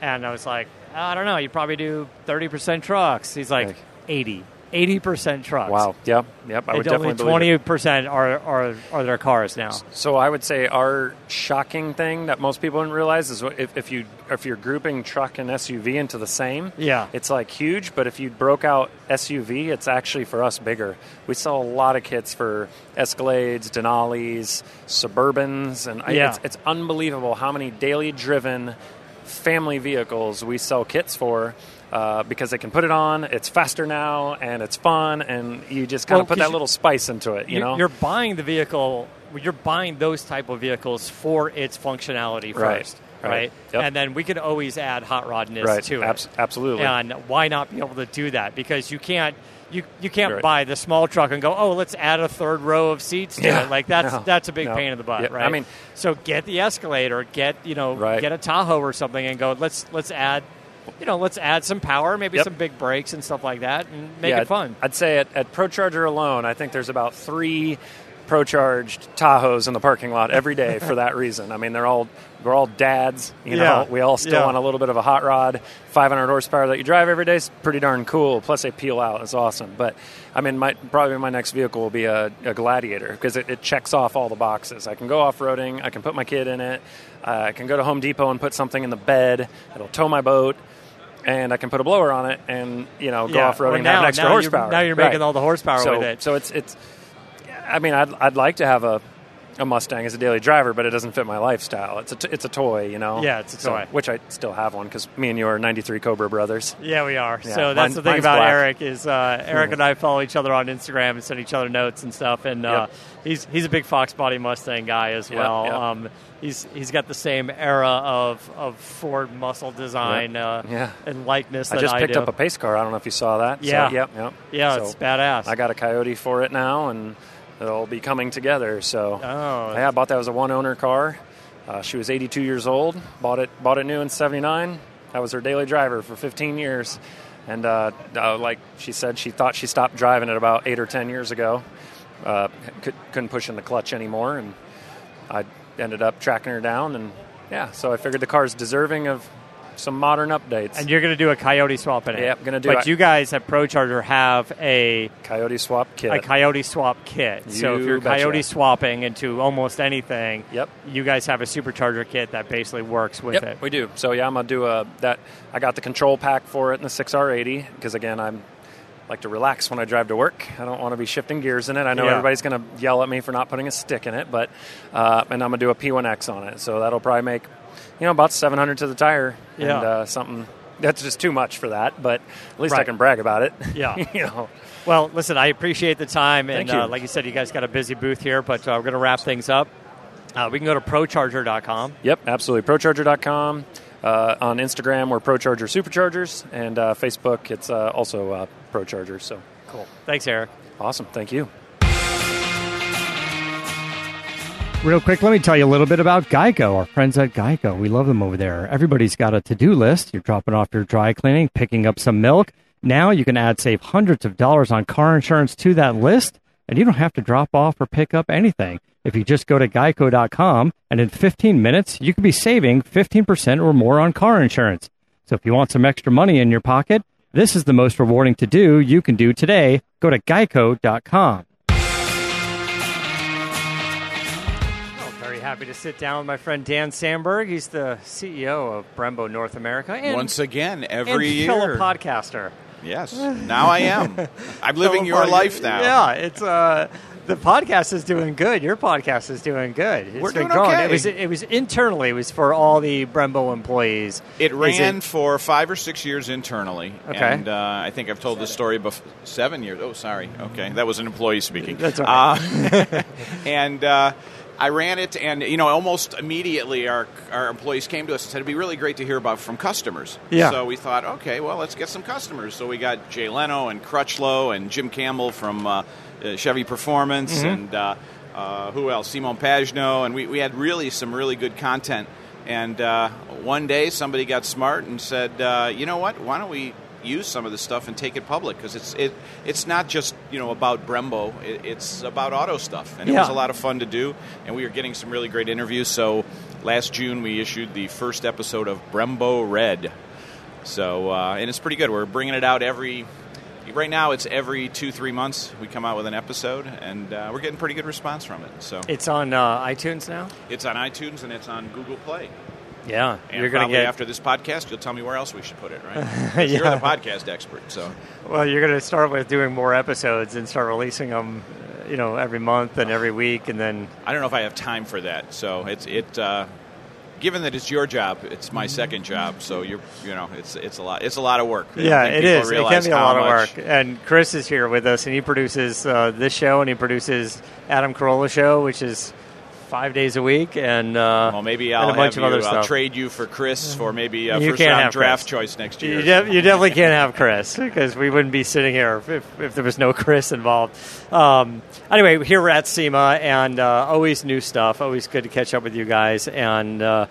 And I was like, "I don't know. You probably do thirty percent trucks." He's like, Like- 80. Eighty percent trucks. Wow. Yep. Yep. I would and only definitely twenty percent are, are are their cars now. So I would say our shocking thing that most people don't realize is if, if you if you're grouping truck and SUV into the same, Yeah. it's like huge. But if you broke out SUV, it's actually for us bigger. We sell a lot of kits for Escalades, Denali's, Suburbans, and I, Yeah. it's, it's unbelievable how many daily driven family vehicles we sell kits for. Uh, because they can put it on, it's faster now, and it's fun, and you just kind Well, of put 'cause that little spice into it. You know, you're buying the vehicle. You're buying those type of vehicles for its functionality first, right. right? Yep. And then we could always add hot rodness right? to it. Abs- absolutely. And why not be able to do that? Because you can't you you can't Right. buy the small truck and go, oh, let's add a third row of seats to Yeah. it. Like that's No. that's a big No. pain in the butt, Yeah, right? I mean- so get the Escalade or get you know Right. get a Tahoe or something and go. Let's let's add. You know, let's add some power, maybe Yep. some big brakes and stuff like that, and make yeah, it fun. I'd say at, at ProCharger alone, I think there's about three ProCharged Tahoes in the parking lot every day for that reason. I mean, they're all we're all dads. You know, Yeah. we all still Yeah. want a little bit of a hot rod, 500 horsepower that you drive every day is pretty darn cool. Plus, they peel out. It's awesome. But I mean, my probably my next vehicle will be a, a Gladiator because it, it checks off all the boxes. I can go off roading. I can put my kid in it. Uh, I can go to Home Depot and put something in the bed. It'll tow my boat. And I can put a blower on it, and you know, go Yeah. off roading Well, and have now- an extra now you're- horsepower. now you're making all the horsepower so, with it. So it's it's. I mean, I'd I'd like to have a, a Mustang as a daily driver, but it doesn't fit my lifestyle. It's a t- it's a toy, you know. Yeah, it's a So- toy. which I still have one because me and you are '93 Cobra brothers. Yeah, we are. Yeah, so that's mine- the thing about black. Eric is uh, Eric and I follow each other on Instagram and send each other notes and stuff. And uh, Yep. he's he's a big Fox Body Mustang guy as well. yep. Um, he's he's got the same era of, of Ford muscle design uh, Yeah. and likeness that I that I just I picked do. up a pace car. I don't know if you saw that. So, Yeah. yep. Yep. yeah, So it's badass. I got a Coyote for it now, and it'll be coming together. So Oh. yeah, I bought that as a one owner car. Uh, she was 82 years old. Bought it bought it new in '79. That was her daily driver for 15 years. And uh, uh, like she said, she thought she stopped driving it about eight or 10 years ago. Uh, could, couldn't push in the clutch anymore, and I ended up tracking her down. And yeah, so I figured the car's deserving of some modern updates. and you're going to do a Coyote swap in it. Yep, gonna do it. But it. you guys at ProCharger have a Coyote swap kit. a Coyote swap kit. so if You you're. Coyote swapping into almost anything, Yep. you guys have a supercharger kit that basically works with Yep, it. we do. So yeah, I'm gonna do a that. I got the control pack for it in the 6R80 because again, I'm like to relax when I drive to work. I don't want to be shifting gears in it. I know Yeah. everybody's gonna yell at me for not putting a stick in it, but uh, and I'm gonna do a P1X on it. So that'll probably make you know about 700 to the tire Yeah. and uh, something. That's just too much for that, but at least I can brag about it. Yeah. <laughs> you know. Well, listen, I appreciate the time, and Thank you. Uh, like you said, you guys got a busy booth here, but uh, we're going to wrap things up. Uh, we can go to procharger.com. Yep, absolutely. ProCharger.com. Uh, on Instagram, we're ProCharger Superchargers, and uh, Facebook, it's uh, also uh, ProCharger. So Cool. Thanks, Eric. awesome. Thank you. Real quick, let me tell you a little bit about Geico, our friends at Geico. We love them over there. Everybody's got a to do list. You're dropping off your dry cleaning, picking up some milk. Now you can add save hundreds of dollars on car insurance to that list, and you don't have to drop off or pick up anything. If you just go to geico.com, and in 15 minutes, you could be saving 15% or more on car insurance. So if you want some extra money in your pocket, this is the most rewarding to do you can do today. Go to geico.com. happy to sit down with my friend Dan Sandberg. He's the CEO of Brembo North America and, Once again, and every fellow year. podcaster. yes, now I am. <laughs> I'm living your life now. Yeah, it's uh, the podcast is doing good. Your podcast is doing good. It's We're been doing growing. okay. It was it was internally. It was for all the Brembo employees. It ran for five or six years internally, Okay. and uh, I think I've told this story before. Seven years. Oh, sorry. Okay, that was an employee speaking. That's all right. Uh, <laughs> <laughs> and uh, I ran it, and you know, almost immediately our our employees came to us and said it'd be really great to hear about from customers. Yeah. So we thought, okay, well, let's get some customers. So we got Jay Leno and Crutchlow and Jim Campbell from uh, uh, Chevy Performance, Mm-hmm. and uh, uh, who else? Simon Pagenaud, and we, we had really some really good content. And uh, one day, somebody got smart and said, uh, you know what? Why don't we use some of this stuff and take it public because it's it it's not just you know about Brembo. It, it's about auto stuff. And it was a lot of fun to do. And we were getting some really great interviews. So last June we issued the first episode of Brembo Red. So uh, and it's pretty good. We're bringing it out every right now it's every two three months we come out with an episode, and uh, we're getting pretty good response from it. So It's on uh, iTunes now. it's on iTunes and it's on Google Play. Yeah, And you're going to get. after this podcast, you'll tell me where else we should put it. Right? <laughs> 'Cause You're the podcast expert, so Well, you're going to start with doing more episodes and start releasing them, you know, every month and every week, and then I don't know if I have time for that. So it's it. Uh, given that it's your job, it's my second job. So you're you know it's it's a lot it's a lot of work. Yeah, it is. It can be a lot of work. And Chris is here with us, and he produces uh, this show, and he produces Adam Carolla show, which is five days a week, and uh, Well, maybe I'll a bunch of you, other I'll stuff. trade you for Chris for maybe a You first round draft Chris. choice next year. You, de- you definitely can't have Chris because we wouldn't be sitting here if, if, if there was no Chris involved. Um, anyway, here we're at SEMA and uh, always new stuff. Always good to catch up with you guys. And uh,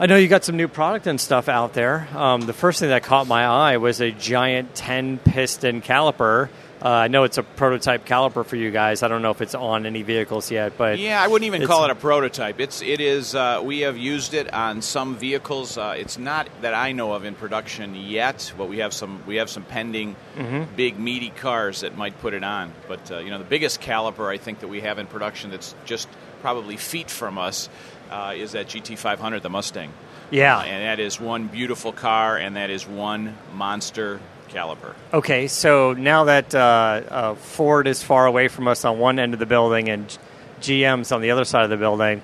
I know you got some new product and stuff out there. Um, the first thing that caught my eye was a giant 10 piston caliper. Uh, I know it's a prototype caliper for you guys. I don't know if it's on any vehicles yet, but Yeah, I wouldn't even call it a prototype. It's it is. Uh, we have used it on some vehicles. Uh, it's not that I know of in production yet, but we have some we have some pending Mm-hmm. big meaty cars that might put it on. But uh, you know, the biggest caliper I think that we have in production that's just probably feet from us uh, is that GT500, the Mustang. yeah. And that is one beautiful car, and that is one monster caliper. Okay, so now that uh, uh, Ford is far away from us on one end of the building and GM's on the other side of the building,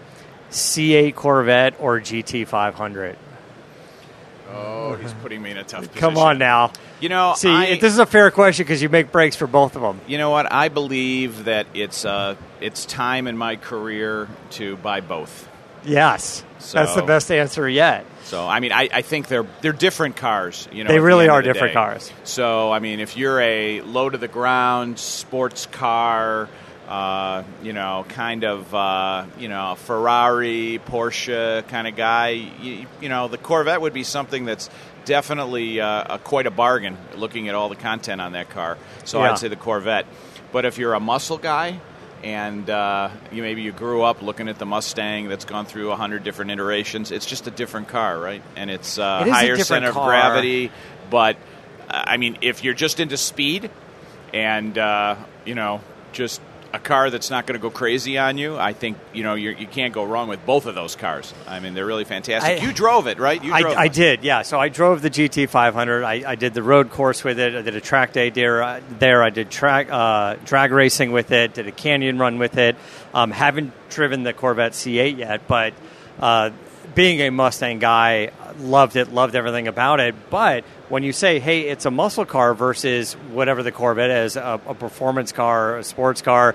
C8 Corvette or GT500? Oh, he's putting me in a tough position. Come on now. You know, See, I, this is a fair question because you make brakes for both of them. You know what? I believe that it's uh, it's time in my career to buy both. Yes, that's the best answer yet. So I mean, I, I think they're they're different cars. You know, They really are different day. cars. So I mean, if you're a low to the ground sports car, uh, you know, kind of uh, you know Ferrari, Porsche kind of guy, you, you know, the Corvette would be something that's definitely uh, a, quite a bargain. Looking at all the content on that car, so Yeah. I'd say the Corvette. But if you're a muscle guy, and uh, you maybe you grew up looking at the Mustang that's gone through a hundred different iterations. It's just a different car, right? And it's uh, It higher center of gravity. But uh, I mean, if you're just into speed and uh, you know just a car that's not going to go crazy on you, I think you know you're, you can't go wrong with both of those cars. I mean, they're really fantastic. I- you drove it, right? You I, drove I did, yeah. So I drove the GT500. I, I did the road course with it. I did a track day there. there. I did track uh, drag racing with it. Did a canyon run with it. Um, haven't driven the Corvette C8 yet, but uh, being a Mustang guy, loved it. Loved everything about it. But when you say, "Hey, it's a muscle car versus whatever the Corvette is, a, a performance car, a sports car,"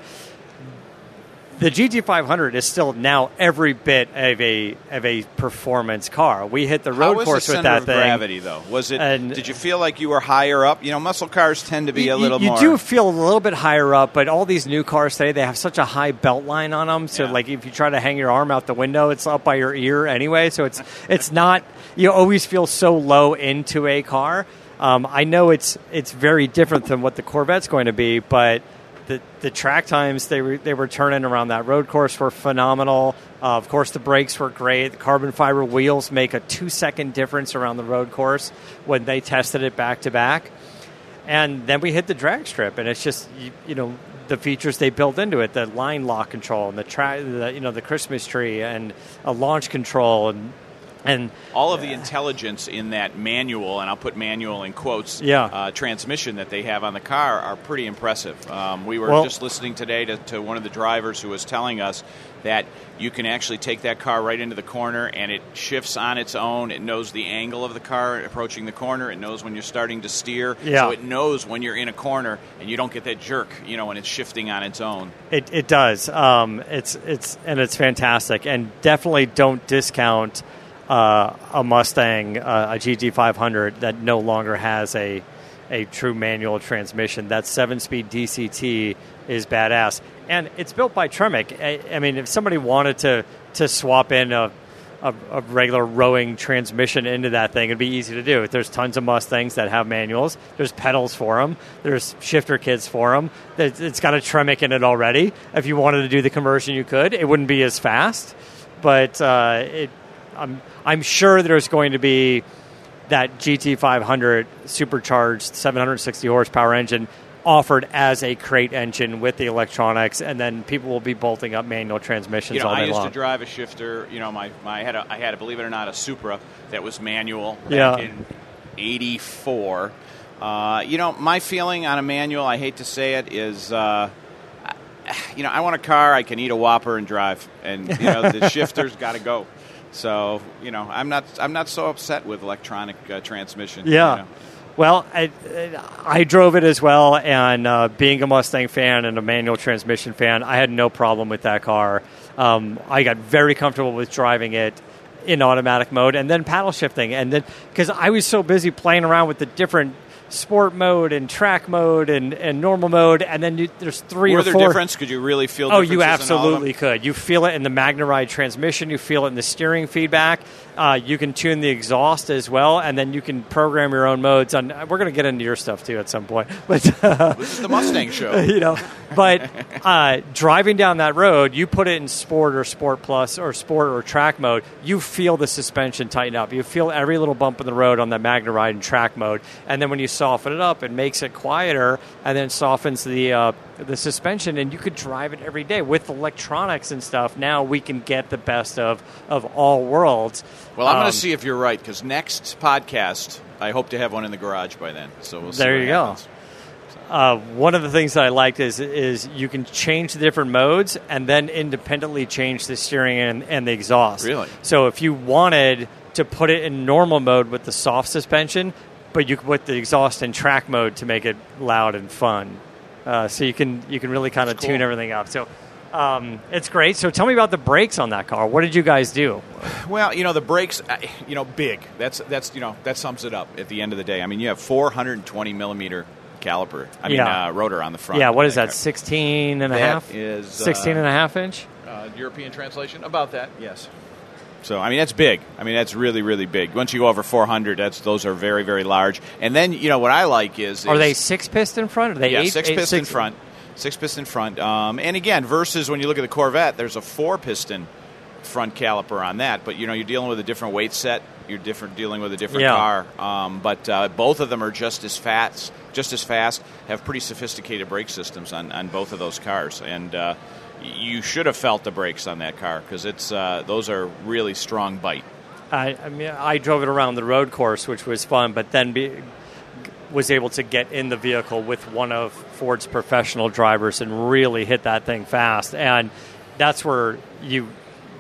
the GT500 is still now every bit of a of a performance car. We hit the road course with that of thing. gravity, though? Was it? And- did you feel like you were higher up? You know, muscle cars tend to be a little you, more. do feel a little bit higher up, but all these new cars today they have such a high belt line on them. So Yeah. like if you try to hang your arm out the window, it's up by your ear anyway. So it's <laughs> it's not you always feel so low into a car. Um, I know it's it's very different than what the Corvette's going to be, but the the track times they were they were turning around that road course were phenomenal. Uh, of course, the brakes were great. The carbon fiber wheels make a two second difference around the road course when they tested it back to back. And then we hit the drag strip, and it's just you, you know the features they built into it: the line lock control and the track, you know, the Christmas tree and a launch control and and all of the intelligence in that manual, and I'll put manual in quotes, Yeah. uh, transmission that they have on the car are pretty impressive. Um, we were Well- just listening today to, to one of the drivers who was telling us that you can actually take that car right into the corner and it shifts on its own. It knows the angle of the car approaching the corner. It knows when you're starting to steer. Yeah. So it knows when you're in a corner and you don't get that jerk, you know, when it's shifting on its own. It, it does. Um, it's it's and it's fantastic, and definitely don't discount uh, a Mustang, uh, a GT500 that no longer has a a true manual transmission. That seven-speed DCT is badass, and it's built by Tremec. I, I mean, if somebody wanted to to swap in a a, a regular rowing transmission into that thing. It'd be easy to do. There's tons of Mustangs that have manuals. There's pedals for them. There's shifter kits for them. It's got a Tremec in it already. If you wanted to do the conversion, you could. It wouldn't be as fast, but uh, it, I'm I'm sure there's going to be that GT500 supercharged 760 horsepower engine offered as a crate engine with the electronics, and then people will be bolting up manual transmissions You know, all day I used long. to drive a shifter. You know, my, my I had a, I had a believe it or not a Supra that was manual back Yeah. in '84. Uh, you know, my feeling on a manual, I hate to say it, is. Uh, you know, I want a car I can eat a Whopper and drive, and you know the <laughs> shifter's got to go. So you know, I'm not I'm not so upset with electronic uh, transmission. Yeah. you know. Well, I, I drove it as well, and uh, being a Mustang fan and a manual transmission fan, I had no problem with that car. Um, I got very comfortable with driving it in automatic mode and then paddle shifting, and then because I was so busy playing around with the different sport mode and track mode and, and normal mode, and then you, there's three Were or there four. difference? Could you really feel? Oh, you differences in all of them? absolutely could. You feel it in the MagneRide transmission. You feel it in the steering feedback. Uh, you can tune the exhaust as well, and then you can program your own modes. On we're going to get into your stuff too at some point, <laughs> but uh, This is the Mustang <laughs> show. you know, but <laughs> uh, driving down that road, you put it in sport or sport plus or sport or track mode, you feel the suspension tighten up. You feel every little bump in the road on that MagneRide in track mode, and then when you soften it up, it makes it quieter, and then softens the uh, the suspension, and you could drive it every day with electronics and stuff. Now we can get the best of of all worlds. Well, I'm going Um, to see if you're right because next podcast, I hope to have one in the garage by then. So we'll see. There you go. Uh, one of the things that I liked is is you can change the different modes and then independently change the steering and, and the exhaust. Really? So if you wanted to put it in normal mode with the soft suspension, but you put the exhaust in track mode to make it loud and fun. Uh, so you can you can really kind of That's tune everything up. So um, it's great. So tell me about the brakes on that car. What did you guys do? Well, you know the brakes, uh, you know, big. That's that's you know that sums it up at the end of the day. I mean, you have 420 millimeter caliper. I mean, Yeah. uh, rotor on the front. yeah, what is that? car. 16 and a That half? is, 16 uh, and a half inch? Uh, European translation about that. Yes. So I mean that's big. I mean that's really really big. Once you go over 400, that's those are very very large. And then you know what I like is, Are is- they six piston front? Are they yeah, eight, six eight- piston six- front, six piston front. Um, and again, versus when you look at the Corvette, there's a four piston front caliper on that. But you know, you're dealing with a different weight set. You're different dealing with a different Yeah. car. Um, but uh, both of them are just as fast, just as fast. Have pretty sophisticated brake systems on, on both of those cars, and uh, you should have felt the brakes on that car because it's uh, those are really strong bite. I, I mean, I drove it around the road course, which was fun, but then be, was able to get in the vehicle with one of Ford's professional drivers and really hit that thing fast. And that's where you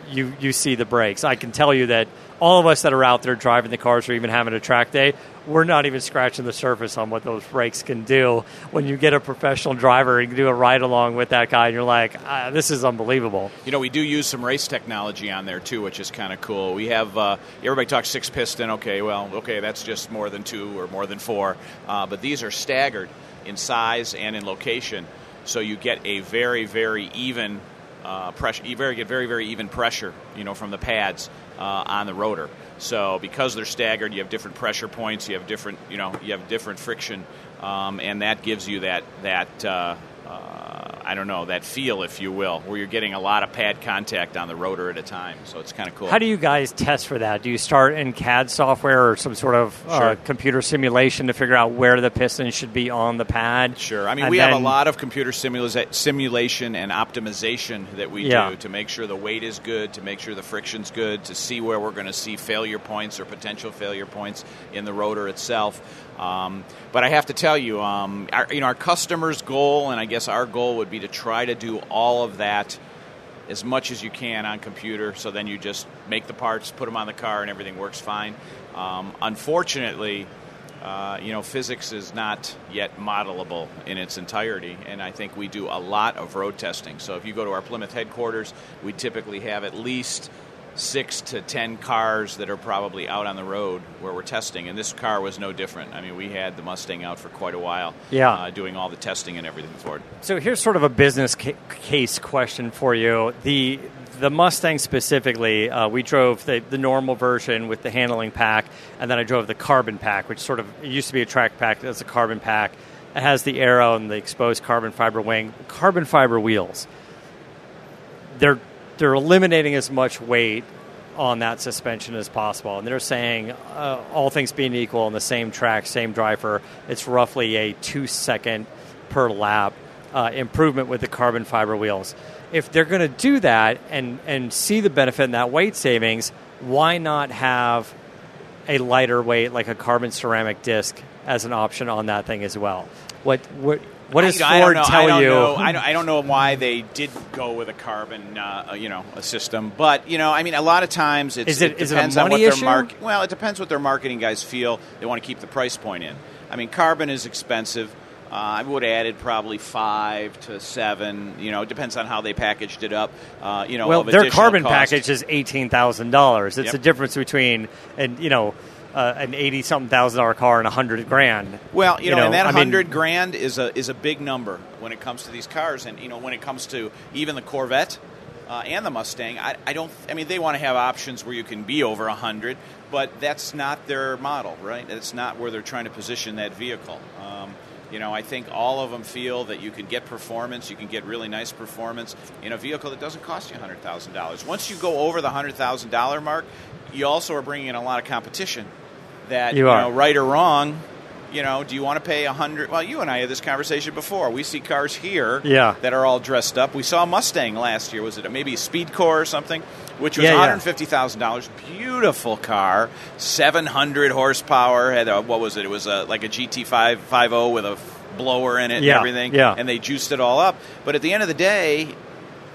you you see the brakes. I can tell you that all of us that are out there driving the cars or even having a track day, we're not even scratching the surface on what those brakes can do. When you get a professional driver and you do a ride along with that guy, and you're like, ah, this is unbelievable. You know, we do use some race technology on there too, which is kind of cool. We have uh, everybody talks six piston. Okay, well, okay, that's just more than two or more than four, uh, but these are staggered in size and in location, so you get a very, very even uh, pressure. You very get very, very even pressure. You know, from the pads uh, on the rotor. So because they're staggered, you have different pressure points. You have different, you know, you have different friction, um, and that gives you that that. Uh, uh, I don't know that feel, if you will, where you're getting a lot of pad contact on the rotor at a time. So it's kind of cool. How do you guys test for that? Do you start in CAD software or some sort of uh, computer simulation to figure out where the piston should be on the pad? Sure. I mean, And we have a lot of computer simula- simulation and optimization that we Yeah. do to make sure the weight is good, to make sure the friction's good, to see where we're going to see failure points or potential failure points in the rotor itself. Um, but I have to tell you, um, our, you know, our customer's goal, and I guess our goal would be to try to do all of that as much as you can on computer. So then you just make the parts, put them on the car, and everything works fine. Um, unfortunately, uh, you know, physics is not yet modelable in its entirety, and I think we do a lot of road testing. So if you go to our Plymouth headquarters, we typically have at least six to ten cars that are probably out on the road where we're testing, and this car was no different. I mean, we had the Mustang out for quite a while, Yeah. uh, doing all the testing and everything for it. So here's sort of a business ca- case question for you. The the Mustang specifically, uh, we drove the, the normal version with the handling pack, and then I drove the carbon pack, which sort of it used to be a track pack. That's a carbon pack. It has the aero and the exposed carbon fiber wing, carbon fiber wheels. They're they're eliminating as much weight on that suspension as possible. And they're saying, uh, all things being equal, on the same track, same driver, it's roughly a two second per lap uh, improvement with the carbon fiber wheels. If they're going to do that and, and see the benefit in that weight savings, why not have a lighter weight like a carbon ceramic disc as an option on that thing as well? What what what does I, Ford know, tell I you? Know, I, don't, I don't know why they did go with a carbon, uh, you know, a system. But you know, I mean, a lot of times it- it a depends on what money their issue? mark. Well, it depends what their marketing guys feel. They want to keep the price point in. I mean, carbon is expensive. Uh, I would have added probably five to seven. You know, it depends on how they packaged it up. Uh, you know, well, their carbon cost. package is eighteen thousand dollars. It's Yep. the difference between and you know uh, an eighty something thousand dollar car and a hundred grand. Well, you, know, and that hundred grand is a is a big number when it comes to these cars, and you know when it comes to even the Corvette uh, and the Mustang. I, I don't. I mean, they want to have options where you can be over a hundred, but that's not their model, right? That's not where they're trying to position that vehicle. Um, you know, I think all of them feel that you can get performance, you can get really nice performance in a vehicle that doesn't cost you hundred thousand dollars. Once you go over the hundred thousand dollar mark, you also are bringing in a lot of competition. That You you know, right or wrong, you know, do you want to pay a hundred? Well, you and I had this conversation before. We see cars here Yeah. that are all dressed up. We saw a Mustang last year. Was it maybe a SpeedKore or something? Which was Yeah, yeah. one hundred fifty thousand dollars. Beautiful car, seven hundred horsepower. Had a, what was it? It was a, like a GT five five zero with a blower in it and everything. yeah. And they juiced it all up. But at the end of the day,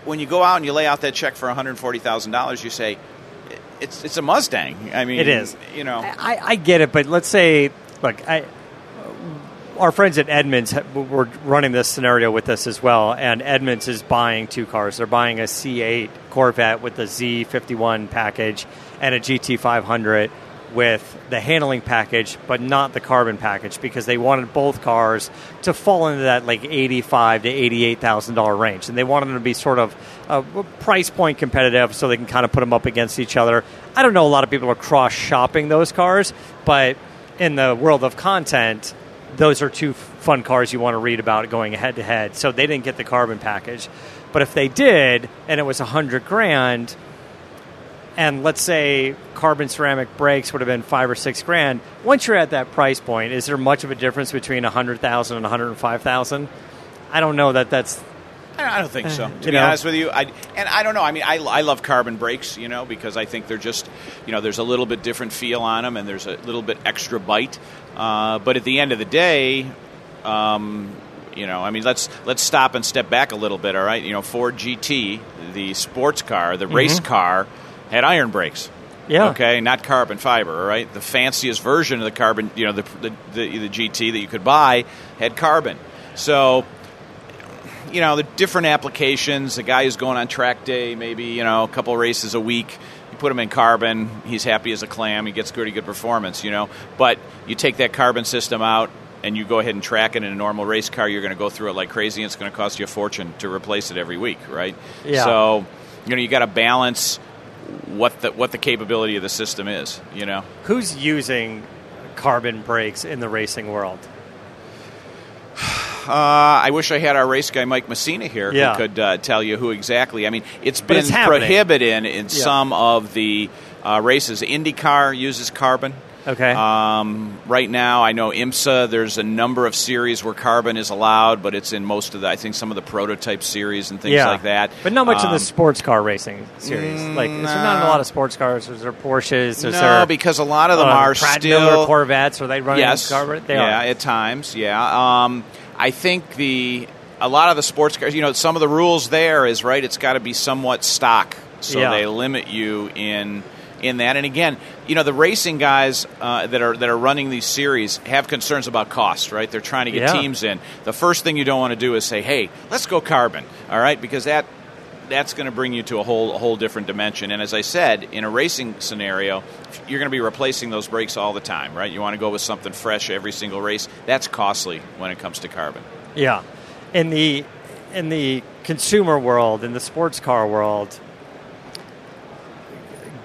when you go out and you lay out that check for one hundred forty thousand dollars, you say. It's, it's a Mustang. I mean, It is. You know, I, I get it, but let's say, look, I, our friends at Edmunds ha- were running this scenario with us as well, and Edmunds is buying two cars. They're buying a C8 Corvette with the Z51 package and a GT500 with the handling package, but not the carbon package, because they wanted both cars to fall into that like eighty-five to eighty-eight thousand dollar range, and they wanted them to be sort of uh, price point competitive, so they can kind of put them up against each other. I don't know. A lot of people are cross shopping those cars, but in the world of content, those are two fun cars you want to read about going head to head. So they didn't get the carbon package, but if they did, and it was a hundred grand, and let's say carbon ceramic brakes would have been five or six grand. Once you're at that price point, is there much of a difference between a hundred thousand and hundred and five thousand? I don't know that that's I I don't think so. To You be know? honest with you, I and I don't know. I mean, I, I love carbon brakes, you know, because I think they're just, you know, there's a little bit different feel on them, and there's a little bit extra bite. Uh, but at the end of the day, um, you know, I mean, let's let's stop and step back a little bit. All right, you know, Ford GT, the sports car, the race car, had iron brakes. Yeah. Okay, not carbon fiber. All right, the fanciest version of the carbon, you know, the the, the, the GT that you could buy had carbon. So you know, the different applications. The guy who's going on track day, maybe you know, a couple races a week. You put him in carbon, he's happy as a clam. He gets pretty good performance, you know. But you take that carbon system out, and you go ahead and track it in a normal race car. You're going to go through it like crazy, and it's going to cost you a fortune to replace it every week, right? Yeah. So, you know, you got to balance what the what the capability of the system is. You know. who's using carbon brakes in the racing world. Uh, I wish I had our race guy Mike Messina here Yeah. who could uh, tell you who exactly. I mean, it's been it's prohibited in some of the uh, races. IndyCar uses carbon. Okay. Um, right now, I know IMSA. There's a number of series where carbon is allowed, but it's in most of the. I think some of the prototype series and things yeah. like that. But not much in Um, the sports car racing series. like, is there not a lot of sports cars? Is there Porsches? Is no, there, because a lot of them uh, are Pratt still Miller Corvettes. Are they running yes, carbon? They yeah, are. at times, yeah. Um, I think the a lot of the sports cars, you know, some of the rules there is right. It's got to be somewhat stock, so Yeah. they limit you in in that. And again, you know, the racing guys uh, that are that are running these series have concerns about cost, right? They're trying to get Yeah. teams in. The first thing you don't want to do is say, "Hey, let's go carbon," all right? Because that that's going to bring you to a whole a whole different dimension. And as I said, in a racing scenario, you're going to be replacing those brakes all the time, right? You want to go with something fresh every single race. That's costly when it comes to carbon. Yeah, in the in the consumer world, in the sports car world,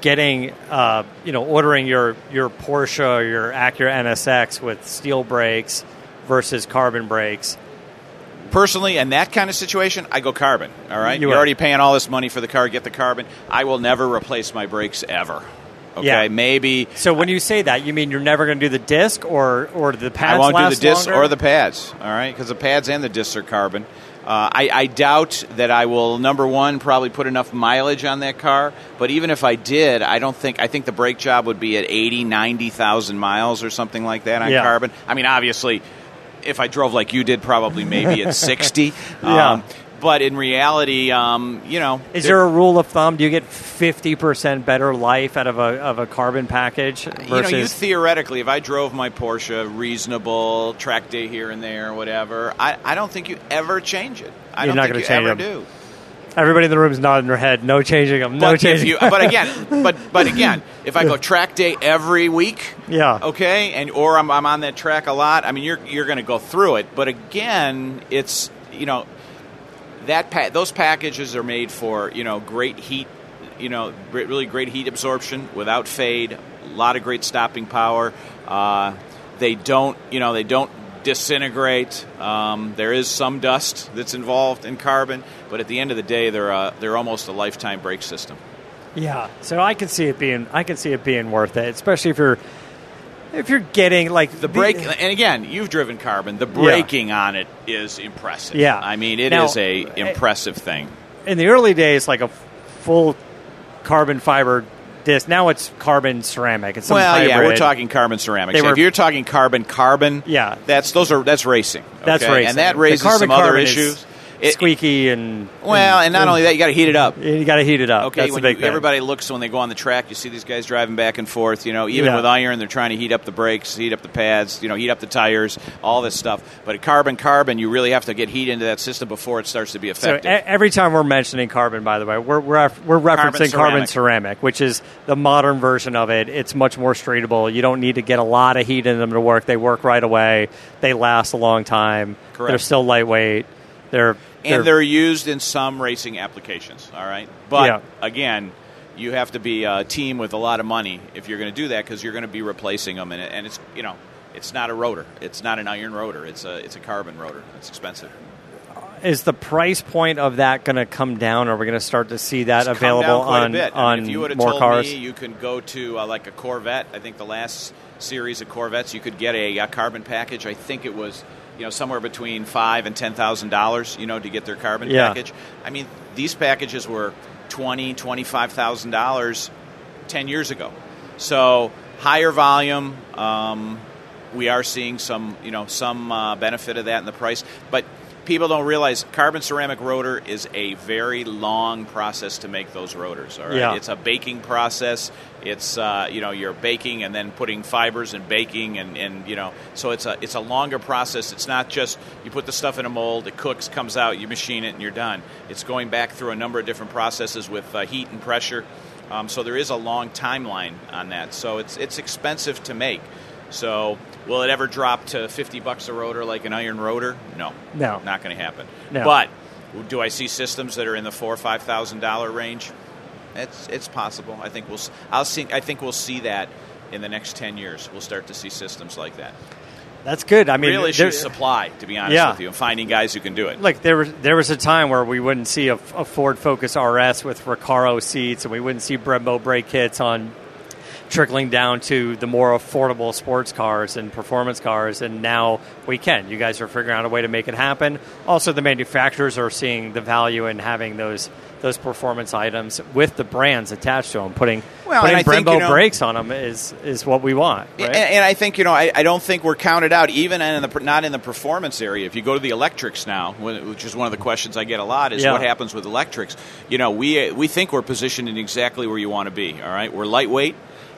getting uh, you know ordering your your Porsche or your Acura NSX with steel brakes versus carbon brakes. Personally, in that kind of situation, I go carbon. All right, You are would. already paying all this money for the car. Get the carbon. I will never replace my brakes ever. Okay, Yeah. maybe So when you say that, you mean you're never going to do the disc or or the pads I won't do the longer? or the pads. All right, because the pads and the discs are carbon. Uh, I, I doubt that I will. Number one, probably put enough mileage on that car. But even if I did, I don't think. I think the brake job would be at 80, 90,000 miles or something like that on Yeah. carbon. I mean, obviously, if I drove like you did, probably maybe at <laughs> 60. Yeah. Um, but in reality, um, you know, Is there- a rule of thumb? Do you get fifty percent better life out of a of a carbon package you know, you theoretically, if I drove my Porsche reasonable, track day here and there, whatever, I, I don't think you ever change it. I You're don't not think you change ever them. do. Everybody in the room is nodding their head. No changing them. No But, if changing. you, but again, <laughs> but but again, if I go track day every week, Yeah. okay, and or I'm, I'm on that track a lot. I mean, you're you're going to go through it. But again, it's you know that pa- those packages are made for you know great heat, you know really great heat absorption without fade, a lot of great stopping power. Uh, they don't you know they don't disintegrate. Um, there is some dust that's involved in carbon, but at the end of the day, they're uh, they're almost a lifetime brake system. Yeah, so I can see it being I can see it being worth it, especially if you're if you're getting like The brake, and again, you've driven carbon. The braking on it is impressive. Yeah. I mean, it is Now, a eh, impressive thing. in the early days like a full carbon fiber disc. Now it's carbon ceramic. It's some Well, yeah, we're talking carbon ceramic. Were- if you're talking carbon carbon, Yeah. that's those are that's racing. That's racing. and that raises some other carbon is issues. It- squeaky and well, and not only that, you got to heat it up. you got to heat it up. Okay, That's the big you, thing. everybody looks when they go on the track, you see these guys driving back and forth. You know, even Yeah. with iron, they're trying to heat up the brakes, heat up the pads, you know, heat up the tires, all this stuff. But carbon, carbon, you really have to get heat into that system before it starts to be So effective. e- every time we're mentioning carbon, by the way, we're we're, we're referencing carbon ceramic. ceramic. which is the modern version of it. It's much more straightable. You don't need to get a lot of heat in them to work. They work right away. They last a long time. Correct. They're still lightweight. They're and they're used in some racing applications. All right, but Yeah. again, you have to be a team with a lot of money if you're going to do that because you're going to be replacing them, and, and it's you know it's not a rotor, it's not an iron rotor, it's a it's a carbon rotor. It's expensive. is the price point of that going to come down? Are we going to start to see that It's available on a. I on mean, if you would have more told cars? me you can go to uh, like a Corvette, I think the last series of Corvettes you could get a, uh carbon package. I think it was you know somewhere between five and ten thousand dollars. You know to get their carbon Yeah. package. I mean these packages were twenty twenty five thousand dollars ten years ago. So higher volume. Um, we are seeing some, you know, some uh, benefit of that in the price, but people don't realize carbon ceramic rotor is a very long process to make those rotors. All right, Yeah. it's a baking process. It's uh, you know you're baking and then putting fibers and baking and, and you know so it's a it's a longer process. It's not just you put the stuff in a mold, it cooks, comes out, you machine it, and you're done. It's going back through a number of different processes with uh, heat and pressure. Um, so there is a long timeline on that. So it's it's expensive to make. So will it ever drop to fifty bucks a rotor like an iron rotor? No, No. not going to happen. No. But do I see systems that are in the four or five thousand dollar range? It's it's possible. I think we'll I'll see. I think we'll see that in the next ten years. We'll start to see systems like that. That's good. I mean, Real issue is supply, to be honest Yeah. with you, and finding guys who can do it. Like there was there was a time where we wouldn't see a, a Ford Focus RS with Recaro seats, and we wouldn't see Brembo brake kits on trickling down to the more affordable sports cars and performance cars, and now we can. You guys are figuring out a way to make it happen. Also, the manufacturers are seeing the value in having those those performance items with the brands attached to them. Putting Well, putting and I think, Brembo you know- brakes on them is is what we want. And, Right? and I think you know, I, I don't think we're counted out, even in the not in the performance area. If you go to the electrics now, which is one of the questions I get a lot, is Yeah. what happens with electrics. You know, we we think we're positioned in exactly where you want to be. All right, we're lightweight,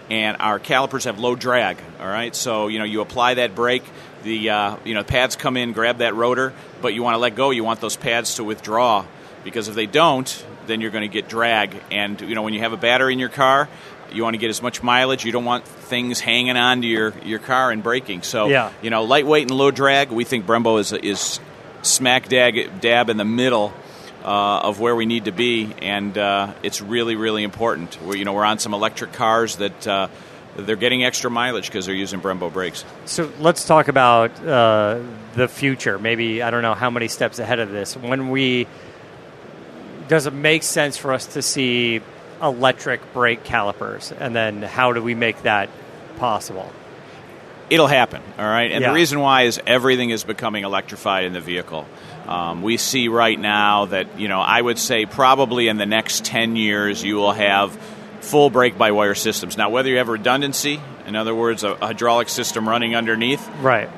and our calipers have low drag. All right, so you know, you apply that brake. The uh, you know pads come in, grab that rotor, but you want to let go. You want those pads to withdraw because if they don't, then you're going to get drag. And you know, when you have a battery in your car, you want to get as much mileage. You don't want things hanging on to your, your car and braking. So, Yeah. you know, lightweight and low drag. We think Brembo is is smack dab, dab in the middle. Uh, of where we need to be, and uh, it's really, really important. We're, you know, we're on some electric cars that uh, they're getting extra mileage because they're using Brembo brakes. So let's talk about uh, the future. Maybe I don't know how many steps ahead of this. When we does it make sense for us to see electric brake calipers, and then how do we make that possible? It'll happen, all right. And Yeah. the reason why is everything is becoming electrified in the vehicle. Um, we see right now that you know I would say probably in the next ten years you will have full brake-by-wire systems. Now, whether you have redundancy, in other words, a, a hydraulic system running underneath, Right.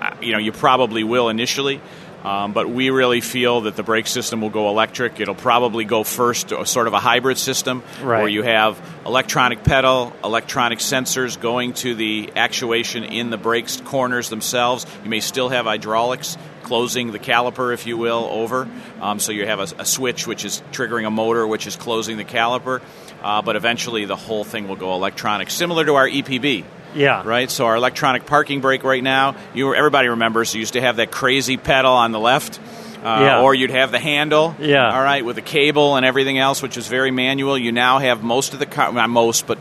uh, you know, you probably will initially. Um, but we really feel that the brake system will go electric. It'll probably go first, to a sort of a hybrid system Right. where you have electronic pedal, electronic sensors going to the actuation in the brakes corners themselves. You may still have hydraulics closing the caliper, if you will, over. Um, so you have a, a switch which is triggering a motor, which is closing the caliper. Uh, but eventually, the whole thing will go electronic, similar to our EPB Yeah. right? So our electronic parking brake right now, you everybody remembers you used to have that crazy pedal on the left. Uh, Yeah. Or you'd have the handle, Yeah. all right, with the cable and everything else, which is very manual. You now have most of the car, not most, but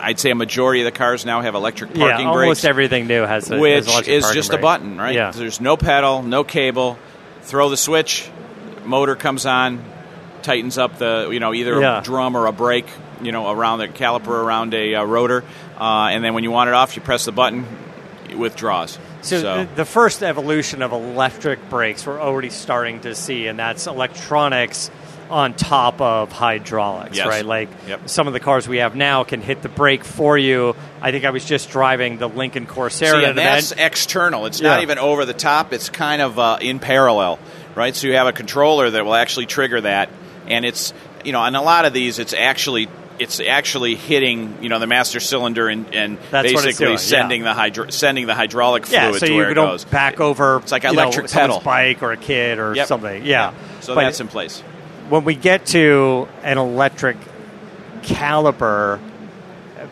I'd say a majority of the cars now have electric parking brakes. Yeah. Almost brakes, everything new has a, has which electric is just brake. a button, right? Yeah. There's no pedal, no cable. Throw the switch, motor comes on, tightens up the you know either Yeah. a drum or a brake, you know around the caliper around a uh, rotor, uh, and then when you want it off, you press the button, it withdraws. So, The, the first evolution of electric brakes we're already starting to see, and that's electronics on top of hydraulics, Yes. right? Like Yep. some of the cars we have now can hit the brake for you. I think I was just driving the Lincoln Corsair. See, and that's external. It's Yeah. not even over the top. It's kind of uh, in parallel, right? So you have a controller that will actually trigger that, and it's you know, on a lot of these, it's actually it's actually hitting you know the master cylinder and, and That's what it's basically doing, yeah. sending the hydro- sending the hydraulic yeah, fluid so to you where it goes. back over. It's like you electric know, pedal. bike or a kid or Yep. something. Yeah. So But that's in place. when we get to an electric caliper,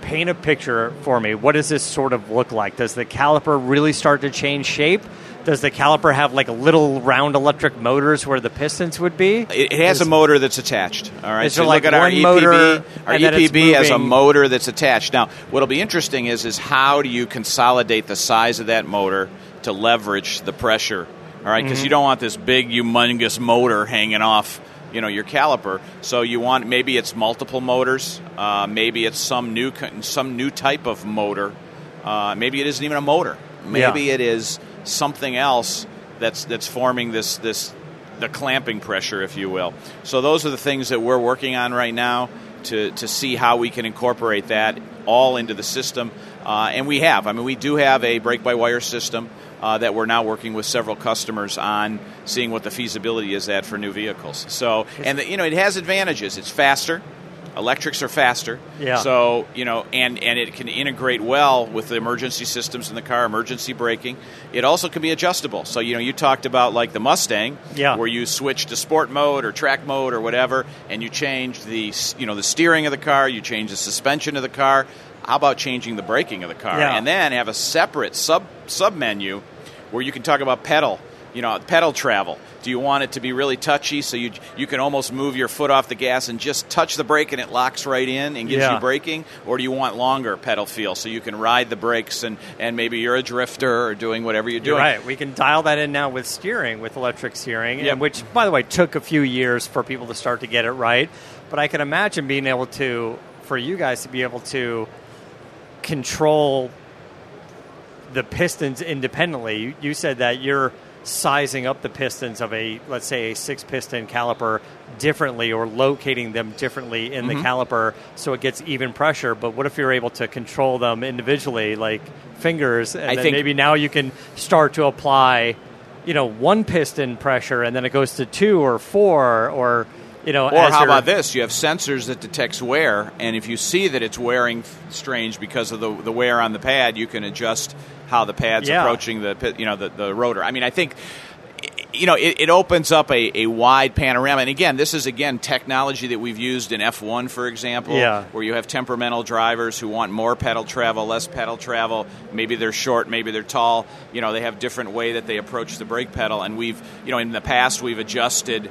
paint a picture for me. What does this sort of look like? Does the caliper really start to change shape? Does the caliper have like little round electric motors where the pistons would be? It, it has a motor that's attached. All right. Is so like look at our EPB. motor our and then it's EPB has a motor that's attached. Now, what'll be interesting is is how do you consolidate the size of that motor to leverage the pressure? All right, because Mhm. you don't want this big, humongous motor hanging off. You know your caliper, so you want maybe it's multiple motors, uh, maybe it's some new some new type of motor, uh, maybe it isn't even a motor, maybe it is something else that's that's forming this this the clamping pressure, if you will. So those are the things that we're working on right now to to see how we can incorporate that all into the system, uh, and we have. I mean, we do have a brake by wire system. Uh, that we're now working with several customers on seeing what the feasibility is at for new vehicles. So, and the, you know, it has advantages. It's faster. Electrics are faster. Yeah. So you know, and and it can integrate well with the emergency systems in the car, emergency braking. It also can be adjustable. So you know, you talked about like the Mustang, Yeah. where you switch to sport mode or track mode or whatever, and you change the you know the steering of the car, you change the suspension of the car. How about changing the braking of the car, Yeah. and then have a separate sub sub menu where you can talk about pedal, you know, pedal travel. Do you want it to be really touchy so you you can almost move your foot off the gas and just touch the brake and it locks right in and gives Yeah. you braking, or do you want longer pedal feel so you can ride the brakes and and maybe you're a drifter or doing whatever you're You're doing? right. We can dial that in now with steering, with electric steering, Yep. and which, by the way, took a few years for people to start to get it right. But I can imagine being able to, for you guys to be able to control the pistons independently. You, you said that you're sizing up the pistons of a, let's say, a six piston caliper differently or locating them differently in Mhm. the caliper so it gets even pressure. But what if you're able to control them individually, like fingers, and I then think- maybe now you can start to apply, you know, one piston pressure and then it goes to two or four or, you know, Or how about this? You have sensors that detects wear, and if you see that it's wearing strange because of the, the wear on the pad, you can adjust how the pad's Yeah. approaching the you know the, the rotor. I mean, I think you know it, it opens up a, a wide panorama. And again, this is again technology that we've used in F1, for example, Yeah. where you have temperamental drivers who want more pedal travel, less pedal travel. Maybe they're short, maybe they're tall. You know, they have different way that they approach the brake pedal, and we've you know in the past we've adjusted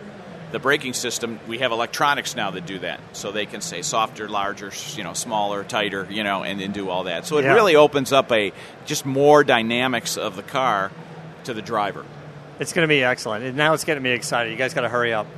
the braking system, we have electronics now that do that, so they can say softer, larger, you know, smaller, tighter, you know, and then do all that. So it Yeah. really opens up a just more dynamics of the car to the driver. It's going to be excellent. And now it's getting me excited. You guys got to hurry up. <laughs>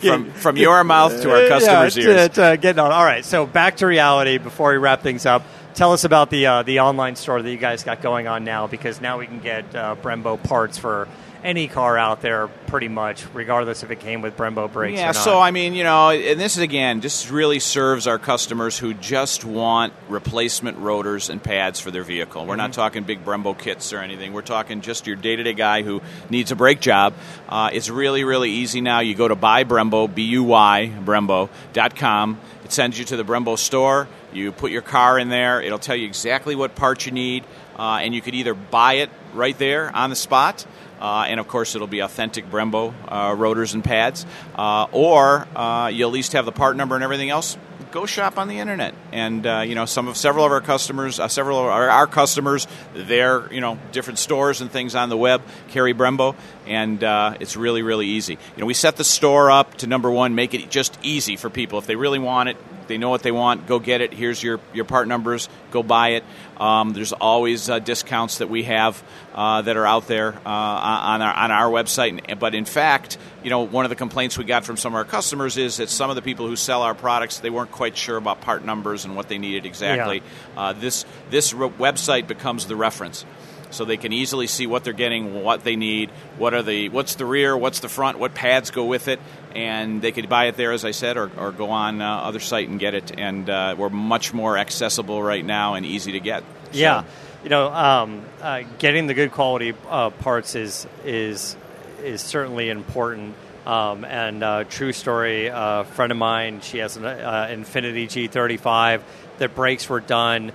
From from your mouth to our customers' yeah, ears. It's, uh, getting on. All right. So back to reality before we wrap things up. Tell us about the uh, the online store that you guys got going on now, because now we can get uh, Brembo parts for any car out there, pretty much, regardless if it came with Brembo brakes. Yeah, or not. so I mean, you know, and this is again, this really serves our customers who just want replacement rotors and pads for their vehicle. We're Mm-hmm. not talking big Brembo kits or anything. We're talking just your day to day guy who needs a brake job. Uh, it's really, really easy now. You go to buy Brembo, B U Y, Brembo.com. It sends you to the Brembo store. You put your car in there, it'll tell you exactly what parts you need, uh, and you could either buy it right there on the spot. Uh, and of course, it'll be authentic Brembo uh, rotors and pads, uh, or uh, you'll at least have the part number and everything else. Go shop on the internet, and uh, you know some of several of our customers, uh, several of our, our customers, their you know different stores and things on the web carry Brembo, and it's really really easy. You know we set the store up to number one, make it just easy for people if they really want it. They know what they want. Go get it. Here's your, your part numbers. Go buy it. Um, there's always uh, discounts that we have uh, that are out there uh, on our on our website. But in fact, you know, one of the complaints we got from some of our customers is that some of the people who sell our products they weren't quite sure about part numbers and what they needed exactly. Uh, this this re- website becomes the reference so they can easily see what they're getting, what they need, what are the what's the rear, what's the front, what pads go with it, and they could buy it there, as I said, or, or go on uh, other site and get it. And uh, we're much more accessible right now and easy to get. So- Yeah, you know, um, uh, getting the good quality uh, parts is is is certainly important. Um, and uh, true story, a friend of mine, she has an uh, Infiniti G35. The brakes were done,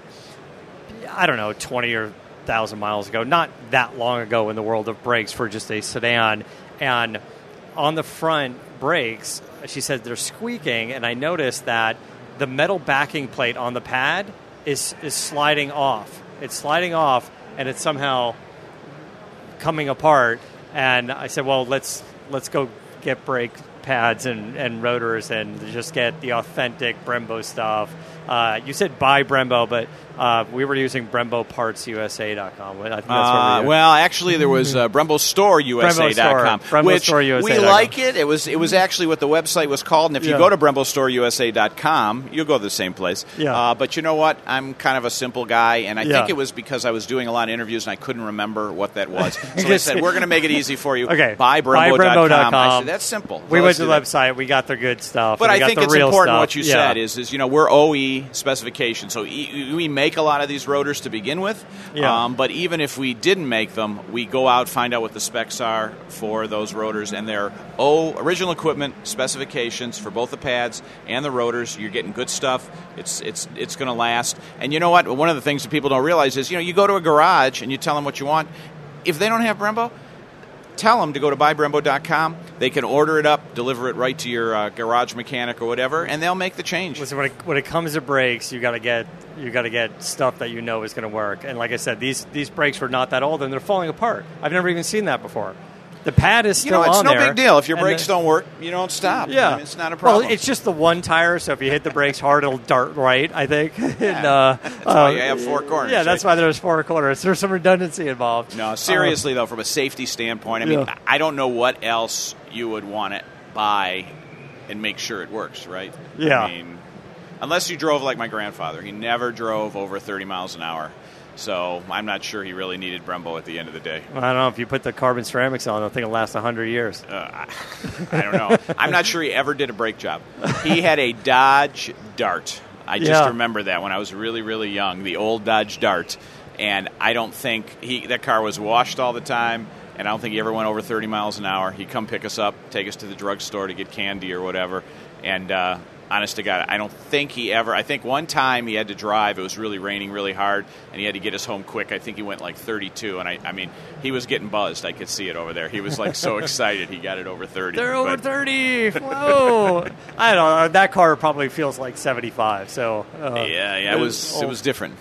I don't know, twenty or thousand miles ago. Not that long ago in the world of brakes for just a sedan. And on the front brakes, she said they're squeaking, and I noticed that the metal backing plate on the pad is is sliding off. It's sliding off, and it's somehow coming apart. And I said, well, let's let's go get brake pads and, and rotors and just get the authentic Brembo stuff. Uh, you said buy Brembo, but uh, we were using BremboPartsUSA.com. I think that's Uh, we well, actually, there was uh, Brembo Store USA.com, Brembo which Store we like it. It was it was actually what the website was called. And if you go to Brembo Store USA.com, you'll go to the same place. Yeah. Uh, but you know what? I'm kind of a simple guy, and I Yeah. think it was because I was doing a lot of interviews and I couldn't remember what that was. <laughs> So I said, we're going to make it easy for you. Okay. Buy Brembo.com. Brembo.com. I said, that's simple. We So went to the that. website. We got the good stuff. But I think the it's important stuff. what you Yeah. said is, is you know we're OE specification, so e- we make a lot of these rotors to begin with. Yeah. Um, but even if we didn't make them, we go out find out what the specs are for those rotors, and they're O original equipment specifications for both the pads and the rotors. You're getting good stuff. It's it's it's going to last. And you know what? One of the things that people don't realize is you know you go to a garage and you tell them what you want. If they don't have Brembo, tell them to go to buybrembo.com. They can order it up, deliver it right to your uh, garage mechanic or whatever, and they'll make the change. Listen, when it, when it comes to brakes, you got to get you got to get stuff that you know is going to work. And like I said, these these brakes were not that old, and they're falling apart. I've never even seen that before. The pad is still You know, it's on no there, big deal. If your brakes the- don't work, you don't stop. Yeah, I mean, it's not a problem. Well, it's just the one tire, so if you hit the brakes hard, it'll dart right. I think. <laughs> and, Yeah. uh, That's why you have four corners, Yeah, that's why there's four corners. There's some redundancy involved. no, seriously though, from a safety standpoint, I mean, Yeah. I don't know what else you would want to buy and make sure it works, right? Yeah. I mean, unless you drove like my grandfather, he never drove over 30 miles an hour. So I'm not sure he really needed Brembo at the end of the day. I don't know if you put the carbon ceramics on, I think it'll last hundred years. Uh, I, I don't know. I'm not sure he ever did a brake job. He had a Dodge Dart. I just Yeah. remember that when I was really, really young, the old Dodge Dart. And I don't think he that car was washed all the time. And I don't think he ever went over 30 miles an hour. He'd come pick us up, take us to the drugstore to get candy or whatever. And uh, honest to God, I don't think he ever. I think one time he had to drive. It was really raining really hard, and he had to get us home quick. I think he went like 32, and I, I mean, he was getting buzzed. I could see it over there. He was like so <laughs> excited he got it over 30. They're over 30. Whoa. <laughs> I don't know. That car probably feels like 75. So, uh, Yeah, yeah, it was it was different.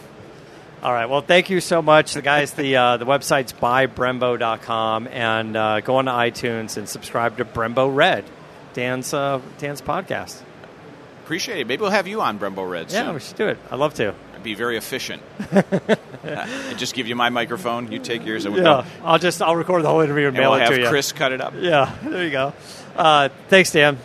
All right. Well, thank you so much, the guys. The uh, the website's buybrembo.com and uh, go on to iTunes and subscribe to Brembo Red, Dan's uh, Dan's podcast. Appreciate it. Maybe we'll have you on Brembo Red Yeah, soon. we should do it. I'd love to. I'd be very efficient. and <laughs> just give you my microphone. You take yours, and we'll Yeah, go. I'll just I'll record the whole interview and, And mail we'll it to you. Chris cut it up. Yeah, there you go. Uh, thanks, Dan.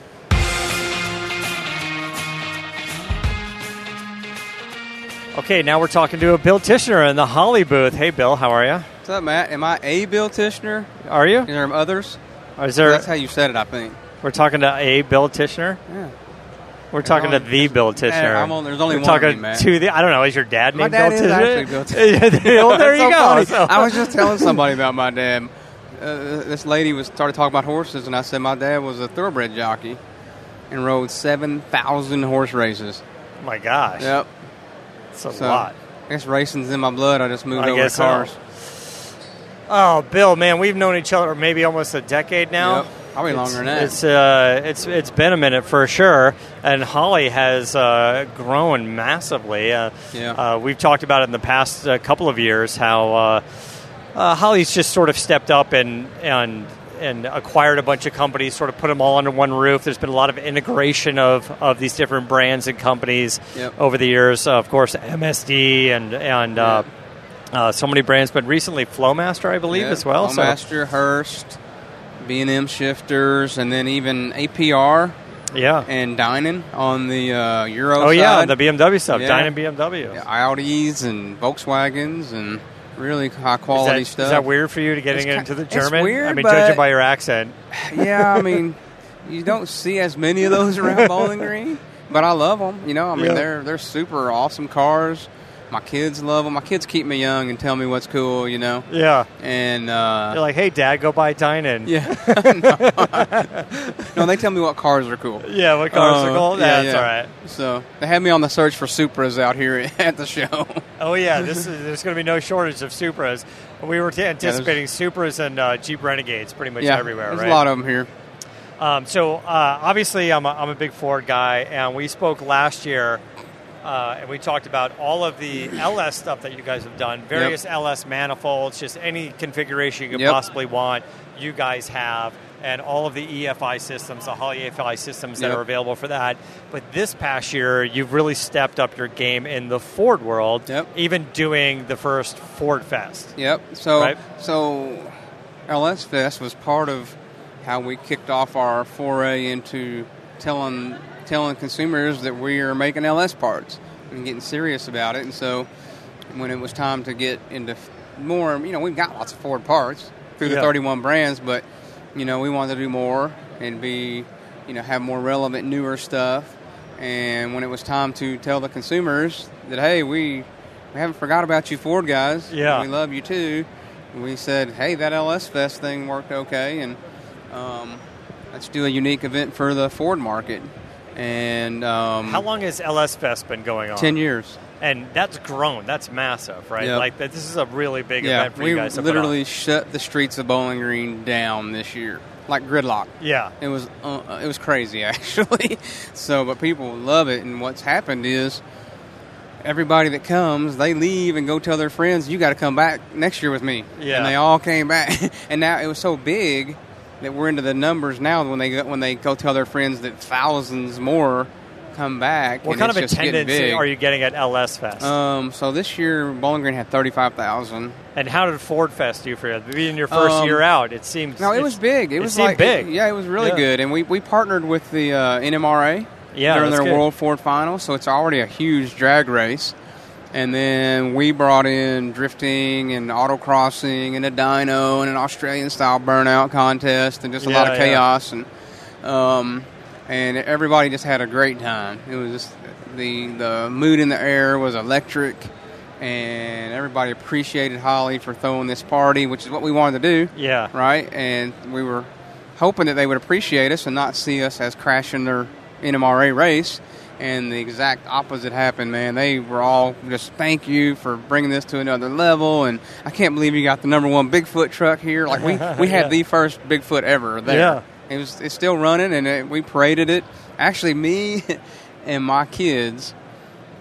Okay, now we're talking to a Bill Tichenor in the Holley booth. Hey, Bill, how are you? What's up, Matt? Am I a Bill Tichenor? Are you? Is there others? Is there? That's how you said it, I think. We're talking to a Bill Tichenor. Yeah. We're talking to the Bill Tichenor. I'm on- there's only We're one talking me, to the. I don't know. Is your dad My named dad Bill is Tichenor? actually <laughs> Bill Tichenor. well, there you so go. So- I was just telling somebody about my dad. Uh, this lady was started talking about horses, and I said my dad was a thoroughbred jockey and rode seven thousand horse races. Oh my gosh. Yep, It's a So, lot. I guess racing's in my blood. I just moved I over to guess so. cars. Oh, Bill, man, we've known each other maybe almost a decade now. Yep, probably longer than that. It's uh, it's it's been a minute for sure, and Holley has uh, grown massively. Uh, Yeah. uh, we've talked about it in the past uh, couple of years how uh, uh, Holley's just sort of stepped up and and and acquired a bunch of companies, sort of put them all under one roof. There's been a lot of integration of, of these different brands and companies Yep. over the years. Uh, of course, MSD and and uh, uh, so many brands, but recently Flowmaster, I believe, Yeah, as well. So- Master, Hurst, B and M shifters, and then even APR yeah. and Dinan on the uh, Euro. Oh yeah, the BMW stuff, Yeah. Dinan BMW. Yeah, Audis and Volkswagens and really high quality is that, stuff. Is that weird for you to getting into the German? weird, I mean, judging by your accent. <laughs> yeah, I mean, you don't see as many of those around <laughs> Bowling Green, but I love them. You know, I mean, Yeah. they're they're super awesome cars. My kids love them. My kids keep me young and tell me what's cool. You know, Yeah. and uh, You're like, hey, Dad, go buy a Dinan. yeah, <laughs> <laughs> no, they tell me what cars are cool. Yeah, what cars are Uh, cool? yeah, That's all right. So they have me on the search for Supras out here <laughs> at the show. Oh yeah, this is, there's going to be no shortage of Supras. We were t- anticipating Supras and uh, Jeep Renegades pretty much yeah, everywhere, there's right? a lot of them here. Um, so uh, obviously, I'm a, I'm a big Ford guy, and we spoke last year, uh, and we talked about all of the LS stuff that you guys have done, various LS manifolds, just any configuration you could Yep. possibly want. You guys have, and all of the EFI systems, the Holley EFI systems that Yep. are available for that. But this past year, you've really stepped up your game in the Ford world, Yep. even doing the first Ford Fest. Yep. So Right. so LS Fest was part of how we kicked off our foray into telling telling consumers that we are making LS parts and getting serious about it. And so when it was time to get into more, you know, we've got lots of Ford parts through the Yeah. 31 brands, but you know, we wanted to do more and be, you know, have more relevant, newer stuff. And when it was time to tell the consumers that, hey, we we haven't forgot about you Ford guys. Yeah. We love you too. We said, hey, that LS Fest thing worked okay, and um, let's do a unique event for the Ford market. And um, How long has LS Fest been going on? 10 years. And that's grown. That's massive, right? Yep. Like this is a really big yeah, event for we you guys. Literally shut the streets of Bowling Green down this year, like gridlock. Yeah. It was uh, it was crazy <laughs> actually. so, but people love it, and what's happened is everybody that comes, they leave and go tell their friends, "You got to come back next year with me." Yeah. and they all came back, <laughs> and now it was so big that we're into the numbers now. When they go, when they go tell their friends that thousands more come back. What kind of attendance are you getting at LS Fest? Um, so this year, Bowling Green had thirty-five thousand. and how did Ford Fest do for you? Being your first Um, year out, it seems. No, it was big. It, was like big. Yeah, it was really Yeah. good, and we, we partnered with the uh, NMRA Yeah, during their good. World Ford Final, so it's already a huge drag race. And then we brought in drifting and autocrossing and a dyno and an Australian style burnout contest and just a lot Yeah, of yeah. chaos and um, and everybody just had a great time. It was just the the mood in the air was electric, and everybody appreciated Holley for throwing this party, which is what we wanted to do Yeah. right? And we were hoping that they would appreciate us and not see us as crashing their NMRA race. And the exact opposite happened, man. They were all just thank you for bringing this to another level, and I can't believe you got the number one Bigfoot truck here. Like we we had <laughs> Yeah. the first Bigfoot ever there. Yeah. It was it's still running, and it, we paraded it. Actually, me <laughs> and my kids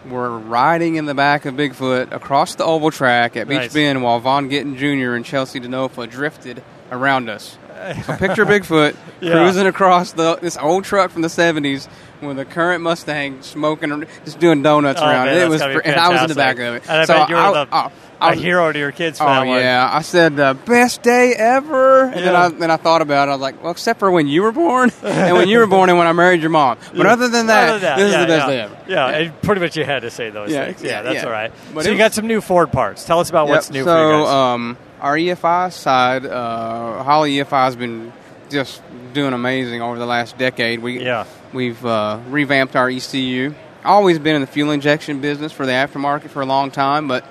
were riding in the back of Bigfoot across the oval track at Beech Nice. Bend while Vaughn Gittin Jr. and Chelsea DeNofa drifted around us. So picture Bigfoot <laughs> Yeah. cruising across the this old truck from the '70s with a current Mustang smoking, just doing donuts Oh, around man, it. It was, and I was in the back of it. And I so bet you were I, the- I- I a hero to your kids for Oh that one. yeah, I said uh, best day ever, and then I then I thought about it. I was like, well, except for when you were born, <laughs> and when you were born, and when I married your mom. But other than that, Other than that, this yeah, is the best yeah. day ever. Yeah, and pretty much you had to say those Yeah, things. Yeah, yeah, that's yeah. all right. But so you was- got some new Ford parts. Tell us about Yep, what's new so, for you guys. um, our EFI side, uh, Holley EFI has been just doing amazing over the last decade. We Yeah. we've uh, revamped our ECU. Always been in the fuel injection business for the aftermarket for a long time, but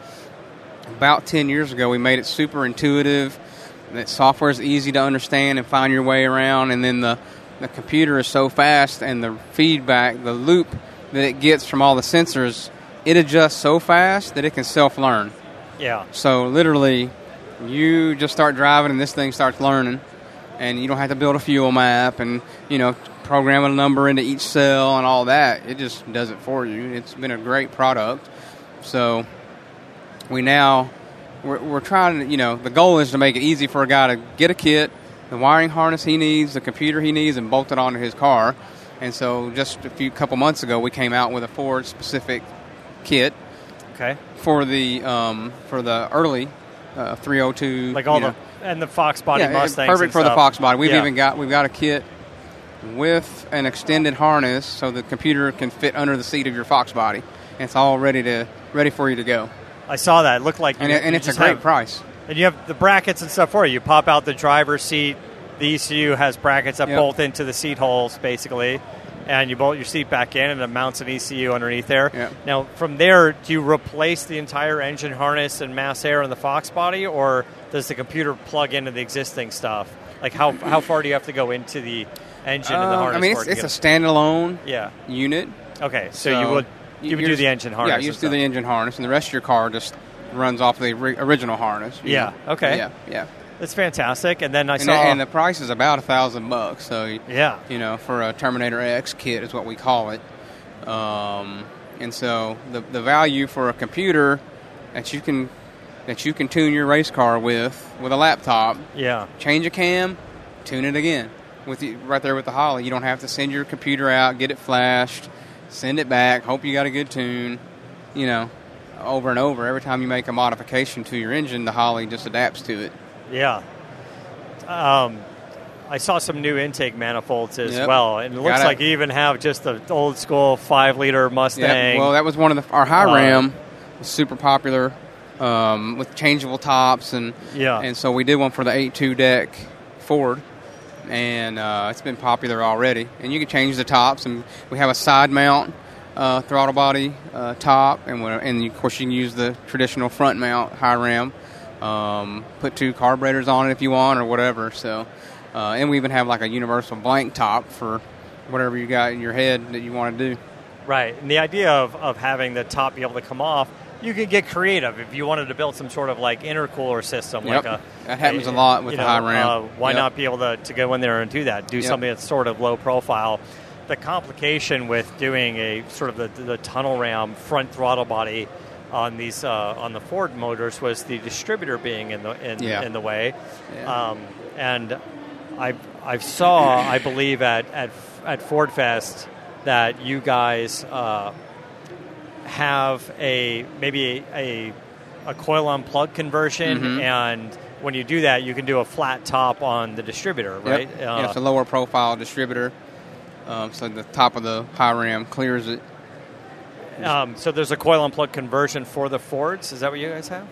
about ten years ago we made it super intuitive. That software is easy to understand and find your way around, and then the the computer is so fast and the feedback, the loop that it gets from all the sensors, it adjusts so fast that it can self learn. yeah. So literally, you just start driving and this thing starts learning, and you don't have to build a fuel map and you know program a number into each cell and all that. It just does it for you. It's been a great product. So we now we're, we're trying to you know the goal is to make it easy for a guy to get a kit, the wiring harness he needs, the computer he needs, and bolt it onto his car. And so just a few couple months ago, we came out with a Ford specific kit Okay. for the um, for the early uh, 302. Like all you know. the and the Fox body yeah, Mustangs. perfect for the. Fox body. We've Yeah. even got we've got a kit with an extended harness so the computer can fit under the seat of your Fox body. And it's all ready to ready for you to go. I saw that. It looked like And, you- it, and you it's a great have- price. And you have the brackets and stuff for you. You pop out the driver's seat. The ECU has brackets that Yep. bolt into the seat holes, basically, and you bolt your seat back in, and it mounts an ECU underneath there. Yep. Now, from there, do you replace the entire engine harness and mass air in the Fox body, or does the computer plug into the existing stuff? Like, how how far do you have to go into the engine and the Um, harness? I mean, it's, it's a standalone yeah. unit. Okay, so, you would you would do the engine harness. Yeah, you just do the engine harness, and the rest of your car just runs off the original harness. Yeah, know. okay. Yeah, yeah. That's fantastic. And then I And, saw. the, and the price is about a thousand bucks. So yeah. you know, for a Terminator X kit is what we call it. Um, and so the the value for a computer that you can that you can tune your race car with with a laptop, Yeah. change a cam, tune it again with the, right there with the Holley. You don't have to send your computer out, get it flashed, send it back, hope you got a good tune. You know, over and over. Every time you make a modification to your engine, the Holley just adapts to it. Yeah. Um, I saw some new intake manifolds as Yep. well, and it looks Gotta- like you even have just the old school five liter Mustang. Yeah, well, that was one of the our high Uh, ram was super popular um, with changeable tops and Yeah. and so we did one for the 8.2 deck Ford, and uh, it's been popular already. And you can change the tops, and we have a side mount uh, throttle body uh, top, and and of course you can use the traditional front mount high ram. Um, put two carburetors on it if you want, or whatever. So, uh, and we even have like a universal blank top for whatever you got in your head that you want to do. Right, and the idea of, of having the top be able to come off, you could get creative if you wanted to build some sort of like intercooler system. Yep. Like a, That happens a lot with you the know, high ram. Uh, why Yep. not be able to, to go in there and do that? Do Yep. something that's sort of low profile. The complication with doing a sort of the, the tunnel ram front throttle body on these uh, on the Ford motors was the distributor being in the in, Yeah. in the way, Yeah. um, and I I saw I believe at at at Ford Fest that you guys uh, have a maybe a, a coil on plug conversion, Mhm. and when you do that, you can do a flat top on the distributor, Yep. right? yeah, Uh, it's a lower profile distributor, um, so the top of the high ram clears it. Um, so there's a coil on plug conversion for the Fords. Is that what you guys have?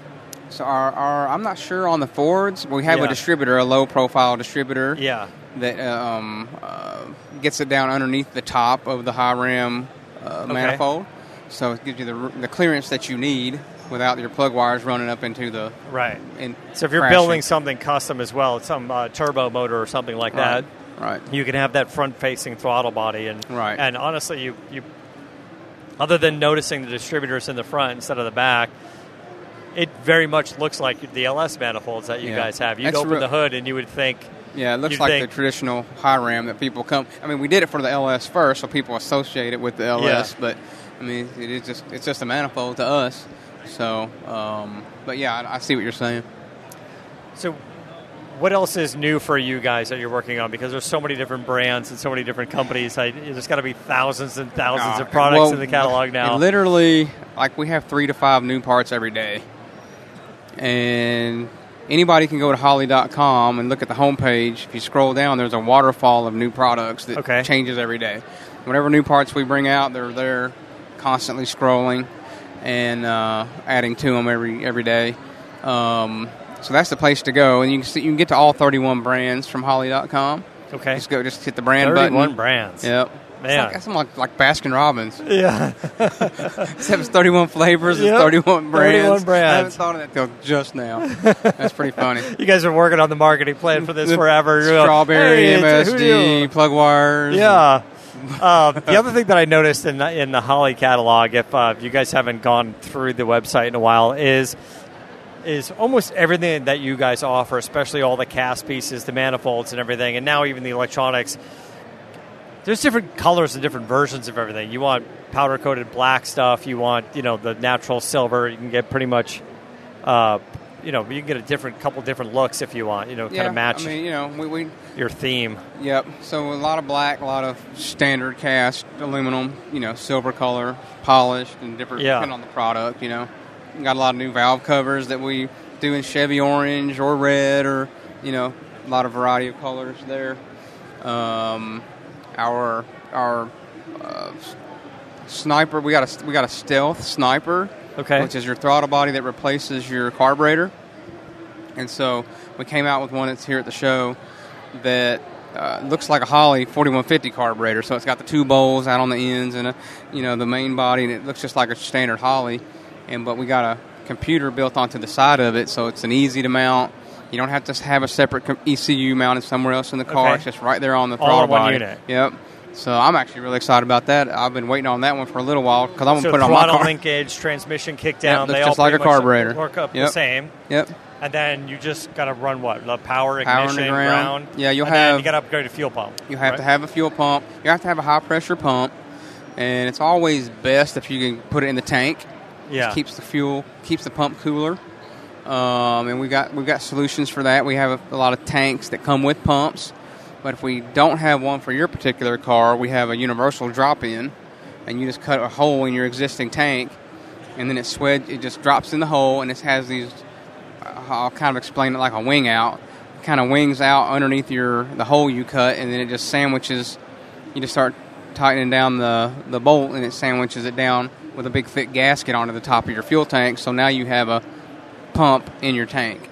So our, our I'm not sure on the Fords. We have Yeah. a distributor, a low profile distributor Yeah. that um, uh, gets it down underneath the top of the high ram uh, Okay. manifold. So it gives you the, the clearance that you need without your plug wires running up into the Right. in So if you're crashing. building something custom as well, some uh, turbo motor or something like that, Right. Right. you can have that front-facing throttle body, and Right. and honestly, you you other than noticing the distributors in the front instead of the back, it very much looks like the LS manifolds that you Yeah. guys have. You That's open real- the hood and you would think, Yeah, it looks like think- the traditional high ram that people come. I mean, we did it for the LS first, so people associate it with the LS. Yeah. But I mean, it is just it's just a manifold to us. So, um, but yeah, I, I see what you're saying. So, what else is new for you guys that you're working on? Because there's so many different brands and so many different companies. I, there's got to be thousands and thousands Uh, of products well, in the catalog now. literally, like we have three to five new parts every day, and anybody can go to Holley.com and look at the homepage. If you scroll down, there's a waterfall of new products that Okay. changes every day. Whatever new parts we bring out, they're there, constantly scrolling and uh, adding to them every every day. Um, so that's the place to go, and you can see, you can get to all 31 brands from Holley.com. Okay. Just go, just hit the brand 31 button. brands. Yep. Man. It's like, like, like Baskin Robbins. Yeah. <laughs> <laughs> Except it's 31 flavors, Yep. it's 31 brands. 31 brands. I haven't thought of that till just now. That's pretty funny. <laughs> You guys are working on the marketing plan for this forever. Strawberry, "Hey, MSD, plug wires. Yeah. uh, the other thing that I noticed in the, in the Holley catalog, if uh, you guys haven't gone through the website in a while, is is almost everything that you guys offer, especially all the cast pieces, the manifolds, and everything, and now even the electronics. There's different colors and different versions of everything. You want powder coated black stuff. You want you know the natural silver. You can get pretty much. Uh, you know, you can get a different couple different looks if you want. You know, Yeah, kind of match I mean, you know, we, we your theme. Yep. So a lot of black, a lot of standard cast aluminum, you know, silver color, polished, and different Yeah. depending on the product. You know, got a lot of new valve covers that we do in Chevy orange or red, or you know, a lot of variety of colors there. Um, our our uh, sniper, we got a we got a stealth sniper, Okay. which is your throttle body that replaces your carburetor. And so we came out with one that's here at the show that uh, looks like a Holley 4150 carburetor. So it's got the two bowls out on the ends and a, you know the main body, and it looks just like a standard Holley. And but we got a computer built onto the side of it, so it's an easy to mount. You don't have to have a separate ECU mounted somewhere else in the car. Okay. It's just right there on the All throttle one body. unit. Yep. So I'm actually really excited about that. I've been waiting on that one for a little while because I'm gonna put it on my car. linkage, transmission <laughs> kick Yep, they all just like a carburetor. work up the same. Yep. And then you just got to run what? The power, Power ignition, and ground. Yeah, you'll and have- you got to upgrade a fuel pump. You have right? to have a fuel pump. You have to have a high pressure pump, and it's always best if you can put it in the tank. Yeah. Just keeps the fuel, keeps the pump cooler. Um, and we got we've got solutions for that. We have a, a lot of tanks that come with pumps, but if we don't have one for your particular car, we have a universal drop in, and you just cut a hole in your existing tank, and then it swed it just drops in the hole, and it has these. I'll kind of explain it like a wing out. It kind of wings out underneath your the hole you cut, and then it just sandwiches. You just start tightening down the the bolt, and it sandwiches it down with a big thick gasket onto the top of your fuel tank. So now you have a pump in your tank.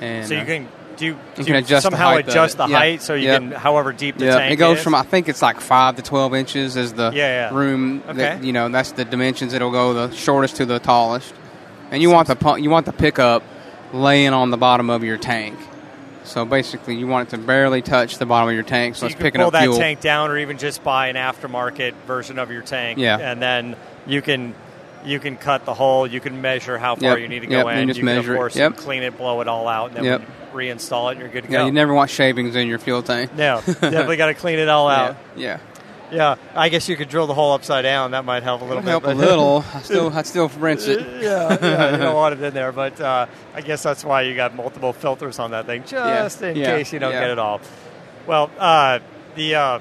And so you uh, can do you, you can adjust somehow of adjust the Yeah. height so you Yep. can however deep the yeah, tank it goes is? from I think it's like five to twelve inches is the Yeah, yeah. room. Okay. That, you know that's the dimensions. It'll go the shortest to the tallest, and you want the pump, you want the pickup laying on the bottom of your tank. So basically, you want it to barely touch the bottom of your tank, so, so you it's picking pull up that fuel. tank down, or even just buy an aftermarket version of your tank. Yeah. and then you can you can cut the hole. You can measure how far Yep. you need to Yep, go and in. just you measure can of course Yep. clean it, blow it all out, and then Yep. reinstall it. You're good to Yeah, go. you never want shavings in your fuel tank. No, <laughs> definitely got to clean it all out. Yeah, Yeah, I guess you could drill the hole upside down. That might help a little bit. help a <laughs> little. I still, I still rinse it. <laughs> yeah, yeah, you don't want it in there, but uh, I guess that's why you got multiple filters on that thing, just in yeah, case you don't yeah. get it all. Well, uh, the uh,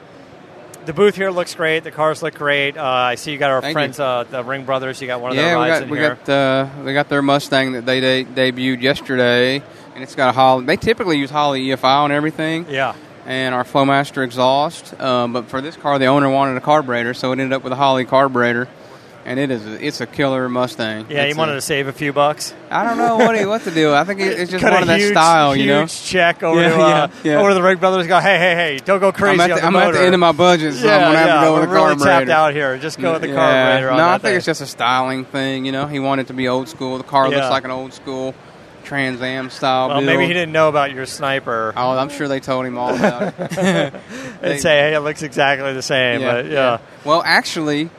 the booth here looks great. The cars look great. Uh, I see you got our Thank friends, uh, the Ring Brothers. You got one of yeah, their we rides got in we here. got uh, they got their Mustang that they de- debuted yesterday, and it's got a Holley. They typically use Holley EFI on everything. Yeah. And our Flowmaster exhaust, um, but for this car, the owner wanted a carburetor, so it ended up with a Holley carburetor, and it is a, it's a killer Mustang. yeah, It's you wanted a- to save a few bucks. I don't know what he, what to do. I think it, it's just Cut one of that style, huge you know. check over Yeah, to uh, yeah, yeah. over the Ring Brothers. Go, hey, hey, hey! Don't go crazy. I'm at the, the I'm at the end of my budget, so yeah, I'm gonna have to go with a really carburetor. tapped out here. Just go with the carburetor. No, I think thing. it's just a styling thing. You know, he wanted to be old school. The car looks like an old school Trans Am style. Well, build. maybe he didn't know about your sniper. Oh, I'm sure they told him all about it. <laughs> <laughs> and They- say, hey, it looks exactly the same. but yeah. Well, actually,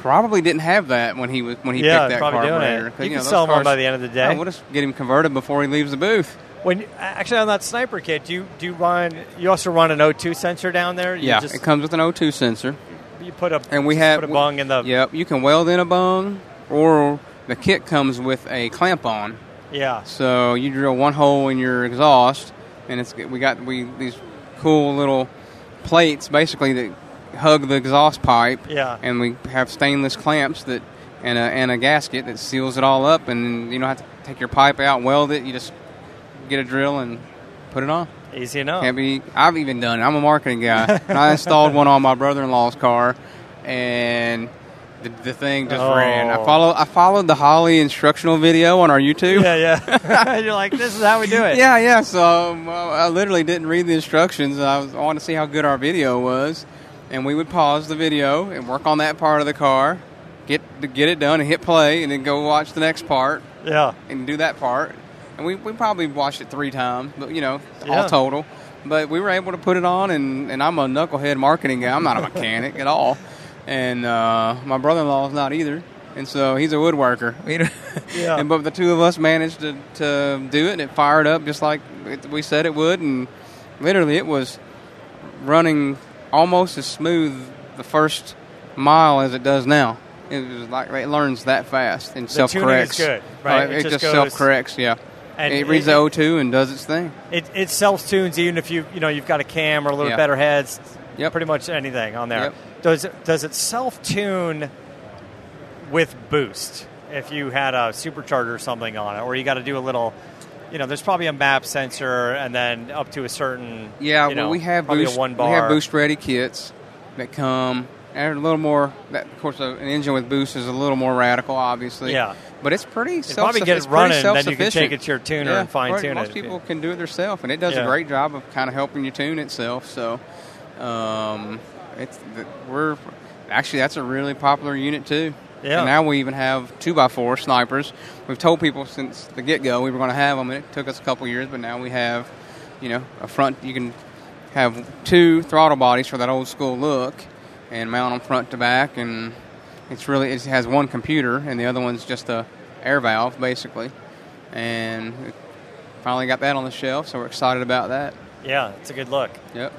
probably didn't have that when he was when he Yeah, picked that carburetor. 'Cause, You can sell those them by the end of the day. Yeah, we'll just get him converted before he leaves the booth. When actually on that sniper kit, do you do you run? You also run an O2 sensor down there. You yeah, just- it comes with an O2 sensor. you put a and we have put a bung in the Yep, you can weld in a bung, or the kit comes with a clamp on. Yeah. So you drill one hole in your exhaust, and it's we got we these cool little plates basically that hug the exhaust pipe. Yeah. And we have stainless clamps that and a and a gasket that seals it all up, and you don't have to take your pipe out, weld it. You just get a drill and put it on. Easy enough. Can't be. I've even done it. I'm a marketing guy. <laughs> I installed one on my brother-in-law's car, and the, the thing just Oh. ran. I follow. I followed the Holley instructional video on our YouTube. Yeah, yeah. <laughs> <laughs> You're like, this is how we do it. Yeah, yeah. So um, I literally didn't read the instructions. I, was, I wanted to see how good our video was, and we would pause the video and work on that part of the car, get get it done, and hit play, and then go watch the next part Yeah. and do that part. And we, we probably watched it three times, but you know, Yeah. all total. But we were able to put it on, and, and I'm a knucklehead marketing guy. I'm not a mechanic at all, and uh, my brother-in-law is not either. And so he's a woodworker. <laughs> Yeah. and but the two of us managed to, to do it, and it fired up just like it, we said it would. And literally, it was running almost as smooth the first mile as it does now. It was like it learns that fast and self corrects. good, right? it, It just just, self corrects. Yeah, And it reads it- the O2 and does its thing. It, it self tunes even if you you know you've got a cam or a little Yeah. better heads. Yep. Pretty much anything on there. Yep. Does it does it self tune with boost if you had a supercharger or something on it, or you got to do a little. You know, there's probably a map sensor, and then up to a certain. Yeah, you well, we have boost. one bar. We have boost ready kits that come and a little more. That, of course, uh, an engine with boost is a little more radical, obviously. Yeah. but it's pretty. You self probably get it running, then you can take it to your tuner Yeah, and fine tune Most it. people can do it themselves, and it does Yeah. a great job of kind of helping you tune itself. So, um, it's we're actually that's a really popular unit too. Yeah. And now we even have two by four snipers. We've told people since the get go we were going to have them, and it took us a couple years, but now we have, you know, a front. You can have two throttle bodies for that old school look, and mount them front to back, and it's really it has one computer, and the other one's just a air valve basically, and we finally got that on the shelf, so we're excited about that. Yeah, it's a good look. Yep.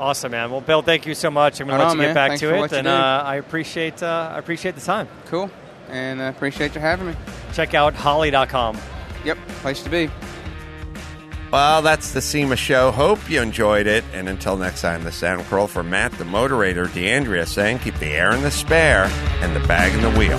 Awesome, man. Well, Bill, thank you so much. I'm going to let on, you get man. back Thanks to for it, what and do. uh, I appreciate uh, I appreciate the time. Cool, and I appreciate you having me. Check out holley.com. Yep, place to be. Well, that's the SEMA show. Hope you enjoyed it. And until next time, the sound curl for Matt, the moderator, D'Andria saying keep the air in the spare and the bag in the wheel.